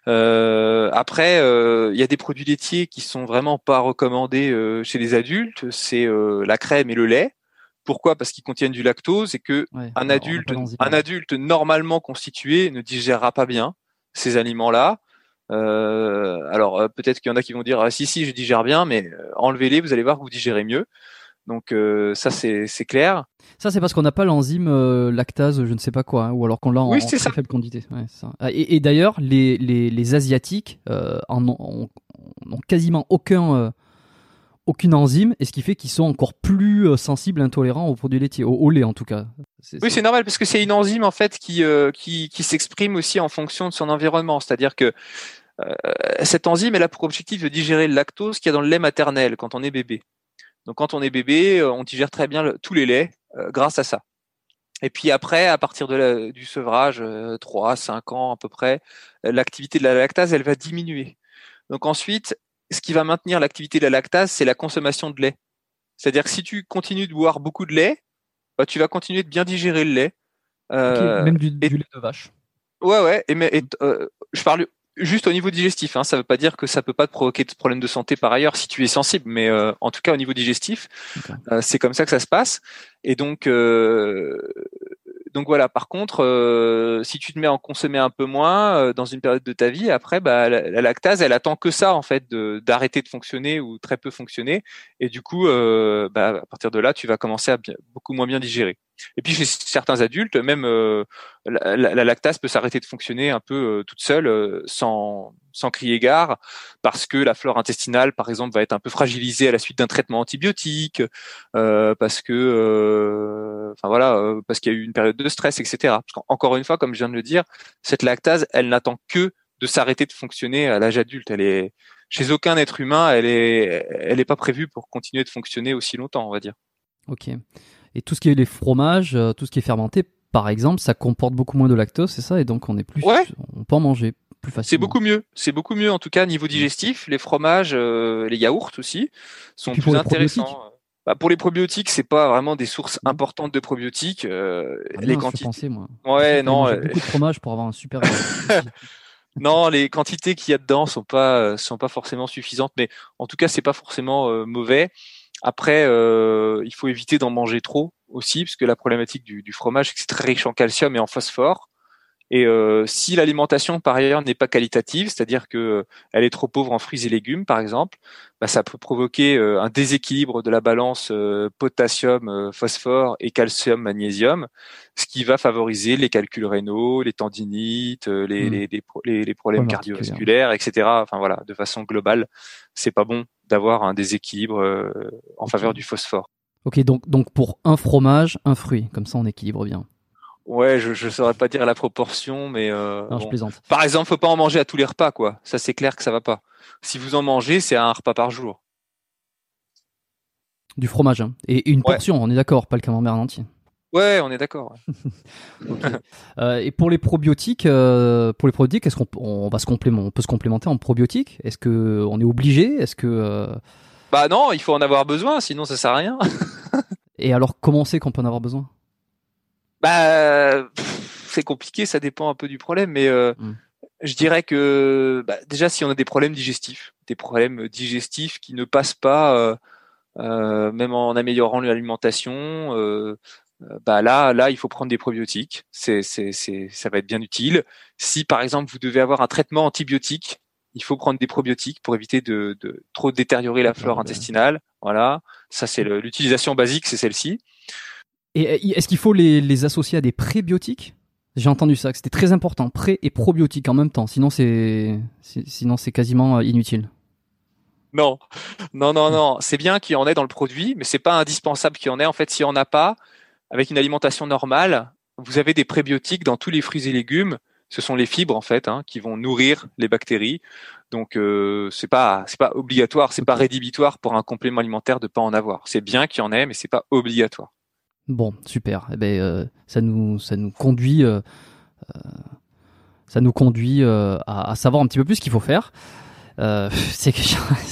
Euh, après, euh, il y a des produits laitiers qui sont vraiment pas recommandés euh, chez les adultes. C'est la crème et le lait. Pourquoi? Parce qu'ils contiennent du lactose et que un adulte, un adulte normalement constitué ne digérera pas bien ces aliments-là. alors peut-être qu'il y en a qui vont dire ah, si si je digère bien, mais enlevez-les, vous allez voir que vous digérez mieux. Donc euh, ça c'est clair. Ça c'est parce qu'on n'a pas l'enzyme euh, lactase, je ne sais pas quoi, hein, ou alors qu'on l'a en, très faible quantité. Ah, et, d'ailleurs les, les, les, asiatiques euh, en ont, quasiment aucun aucune enzyme, et ce qui fait qu'ils sont encore plus sensibles, intolérants aux produits laitiers, au, lait en tout cas. Oui, c'est normal parce que c'est une enzyme en fait qui qui, qui s'exprime aussi en fonction de son environnement, c'est-à-dire que cette enzyme elle a pour objectif de digérer le lactose qu'il y a dans le lait maternel quand on est bébé. Donc quand on est bébé, euh, on digère très bien tous les laits euh, grâce à ça. Et puis après, à partir de du sevrage, 3, euh, 5 ans à peu près, l'activité de la lactase, elle va diminuer. Donc ensuite, ce qui va maintenir l'activité de la lactase, c'est la consommation de lait. C'est-à-dire que si tu continues de boire beaucoup de lait, bah, tu vas continuer de bien digérer le lait. même du, lait de vache. Ouais, ouais. Et, mais, je parle juste au niveau digestif. Hein, ça ne veut pas dire que ça peut pas te provoquer de problèmes de santé par ailleurs si tu es sensible, mais euh, en tout cas au niveau digestif, euh, c'est comme ça que ça se passe. Et donc, euh, donc voilà. Par contre, euh, si tu te mets à en consommer un peu moins euh, dans une période de ta vie, après, bah, la, lactase, elle attend que ça en fait, d'arrêter de, fonctionner ou très peu fonctionner, et du coup, euh, bah, à partir de là, tu vas commencer à beaucoup moins bien digérer. Et puis chez certains adultes, même la, la, lactase peut s'arrêter de fonctionner un peu toute seule, sans sans crier gare, parce que la flore intestinale, par exemple, va être un peu fragilisée à la suite d'un traitement antibiotique, euh, parce que, euh, enfin voilà, euh, parce qu'il y a eu une période de stress, etc. Encore une fois, comme je viens de le dire, cette lactase, elle n'attend que de s'arrêter de fonctionner à l'âge adulte. Elle est chez aucun être humain, elle est, elle n'est pas prévue pour continuer de fonctionner aussi longtemps, on va dire. Ok. Et tout ce qui est les fromages, tout ce qui est fermenté, par exemple, ça comporte beaucoup moins de lactose, c'est ça, et donc on est plus, on peut en manger c'est beaucoup mieux. C'est beaucoup mieux en tout cas niveau digestif. Les fromages, euh, les yaourts aussi sont plus intéressants. Bah, pour les probiotiques, c'est pas vraiment des sources importantes de probiotiques. Euh, ah les quantités. moi. Ouais, non. Euh, beaucoup de fromage pour avoir un super. non, les quantités qu'il y a dedans sont pas sont pas forcément suffisantes, mais en tout cas, c'est pas forcément mauvais. Après, euh, il faut éviter d'en manger trop aussi, parce que la problématique du, du fromage, c'est que c'est très riche en calcium et en phosphore. Et euh, si l'alimentation par ailleurs n'est pas qualitative, c'est-à-dire que euh, elle est trop pauvre en fruits et légumes, par exemple, bah, ça peut provoquer euh, un déséquilibre de la balance potassium, phosphore et calcium, magnésium, ce qui va favoriser les calculs rénaux, les tendinites, les, Mmh. les, les, problèmes Problèmes cardiovasculaires, etc. Enfin voilà, de façon globale, c'est pas bon d'avoir un déséquilibre en faveur du phosphore. Ok, donc, donc pour un fromage, un fruit, comme ça on équilibre bien. Ouais, je je saurais pas dire la proportion, mais euh, Non, je plaisante. par exemple, faut pas en manger à tous les repas, quoi. Ça, c'est clair que ça va pas. Si vous en mangez, c'est un repas par jour. Du fromage, hein. et une Ouais. portion, on est d'accord, pas le camembert en entier. Ouais, on est d'accord. Euh, et pour les probiotiques, euh, pour les probiotiques, est-ce qu'on on va se complément, on peut se complémenter en probiotiques? Est-ce que on est obligé? Est-ce que euh, Bah non, il faut en avoir besoin, sinon ça sert à rien. et alors comment on sait qu'on peut en avoir besoin? Bah, c'est compliqué, ça dépend un peu du problème, mais euh, Mm. je dirais que bah, déjà si on a des problèmes digestifs, des problèmes digestifs qui ne passent pas, euh, même en améliorant l'alimentation, euh, bah là, là, il faut prendre des probiotiques. C'est, c'est, c'est, ça va être bien utile. Si par exemple vous devez avoir un traitement antibiotique, il faut prendre des probiotiques pour éviter de, de trop détériorer la flore intestinale. Voilà, ça c'est le- l'utilisation basique, c'est celle-ci. Et euh, est-ce qu'il faut les, les associer à des prébiotiques? J'ai entendu ça, que c'était très important, pré et probiotiques en même temps. Sinon c'est si- sinon c'est quasiment euh, inutile. Non, non, non, non. C'est bien qu'il y en ait dans le produit, mais c'est pas indispensable qu'il y en ait. En fait, s'il n'y en a pas, avec une alimentation normale, vous avez des prébiotiques dans tous les fruits et légumes. Ce sont les fibres en fait hein, qui vont nourrir les bactéries. Donc euh, c'est pas c'est pas obligatoire, c'est pas rédhibitoire pour un complément alimentaire de pas en avoir. C'est bien qu'il y en ait, mais c'est pas obligatoire. Bon, super. Eh ben, euh, ça nous ça nous conduit euh, euh, ça nous conduit à, à savoir un petit peu plus ce qu'il faut faire. Euh, c'est que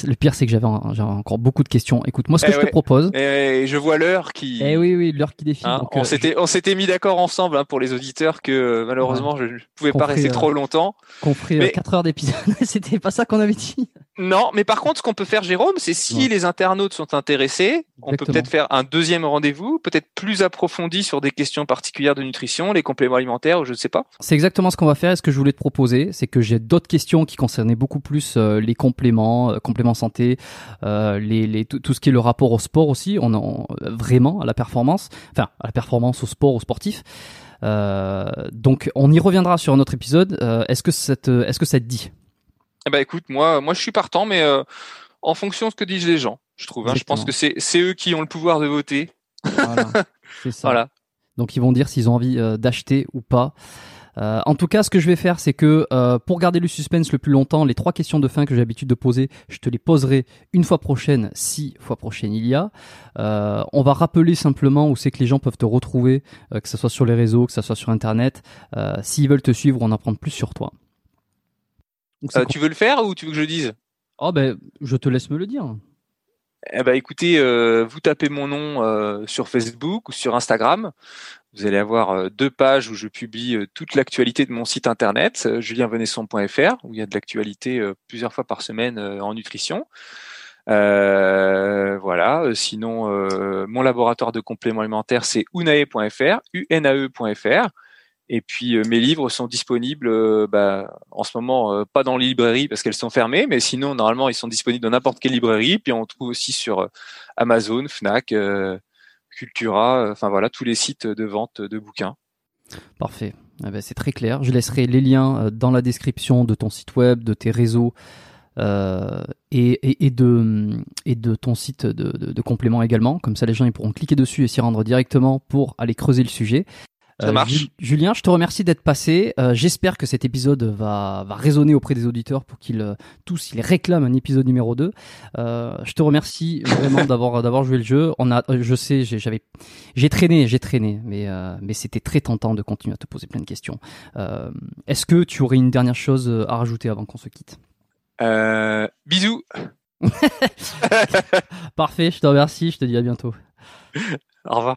le pire, c'est que j'avais encore beaucoup de questions. Écoute, moi, ce que Eh je te propose. Et je vois l'heure qui. Eh oui, oui, l'heure qui défile. Hein, donc, on euh, s'était on s'était mis d'accord ensemble hein, pour les auditeurs que euh, malheureusement je ne pouvais pas rester euh, trop longtemps. ferait Mais- 4 heures d'épisode. C'était pas ça qu'on avait dit. Non, mais par contre, ce qu'on peut faire, Jérôme, c'est si Ouais. les internautes sont intéressés, on peut peut-être faire un deuxième rendez-vous, peut-être plus approfondi sur des questions particulières de nutrition, les compléments alimentaires, ou je ne sais pas. C'est exactement ce qu'on va faire. Et ce que je voulais te proposer, c'est que j'ai d'autres questions qui concernaient beaucoup plus euh, les compléments, euh, compléments santé, euh, les, les, tout, tout ce qui est le rapport au sport aussi. On en vraiment à la performance, enfin à la performance, au sport, aux sportifs. Euh, donc on y reviendra sur un autre épisode. Euh, est-ce que est-ce que ça te dit? Eh ben, écoute, moi, moi, je suis partant, mais euh, en fonction de ce que disent les gens, je trouve. hein. je pense que c'est c'est eux qui ont le pouvoir de voter. Voilà, c'est ça. Voilà. Donc ils vont dire s'ils ont envie euh, d'acheter ou pas. Euh, en tout cas, ce que je vais faire, c'est que euh, pour garder le suspense le plus longtemps, les trois questions de fin que j'ai l'habitude de poser, je te les poserai une fois prochaine, si fois prochaine il y a. Euh, on va rappeler simplement où c'est que les gens peuvent te retrouver, euh, que ce soit sur les réseaux, que ce soit sur Internet. Euh, S'ils veulent te suivre, on en apprend plus sur toi. Donc, Euh, tu veux le faire ou tu veux que je le dise? Oh ben, je te laisse me le dire. Eh ben, écoutez, euh, vous tapez mon nom euh, sur Facebook ou sur Instagram. Vous allez avoir deux pages où je publie toute l'actualité de mon site internet, julienvenesson.fr, où il y a de l'actualité plusieurs fois par semaine en nutrition. Euh, voilà. Sinon, euh, mon laboratoire de compléments alimentaires, c'est unae.fr, unae.fr. Et puis euh, mes livres sont disponibles euh, bah, en ce moment euh, pas dans les librairies parce qu'elles sont fermées, mais sinon normalement ils sont disponibles dans n'importe quelle librairie. Puis on trouve aussi sur Amazon, Fnac, Cultura, enfin voilà tous les sites de vente de bouquins. Parfait. Eh c'est très clair. Je laisserai les liens dans la description de ton site web, de tes réseaux euh, et, et, et de, et de ton site de, de, de complément également. Comme ça, les gens ils pourront cliquer dessus et s'y rendre directement pour aller creuser le sujet. Ça marche. Ju- Julien, je te remercie d'être passé. Euh, J'espère que cet épisode va, va résonner auprès des auditeurs pour qu'ils euh, tous ils réclament un épisode numéro 2. Euh, je te remercie vraiment d'avoir d'avoir joué le jeu. On a, euh, je sais, j'ai- j'avais, j'ai traîné, j'ai traîné, mais euh, mais c'était très tentant de continuer à te poser plein de questions. Euh, Est-ce que tu aurais une dernière chose euh, à rajouter avant qu'on se quitte? Euh, bisous. Parfait, je te remercie. Je te dis à bientôt. Au revoir.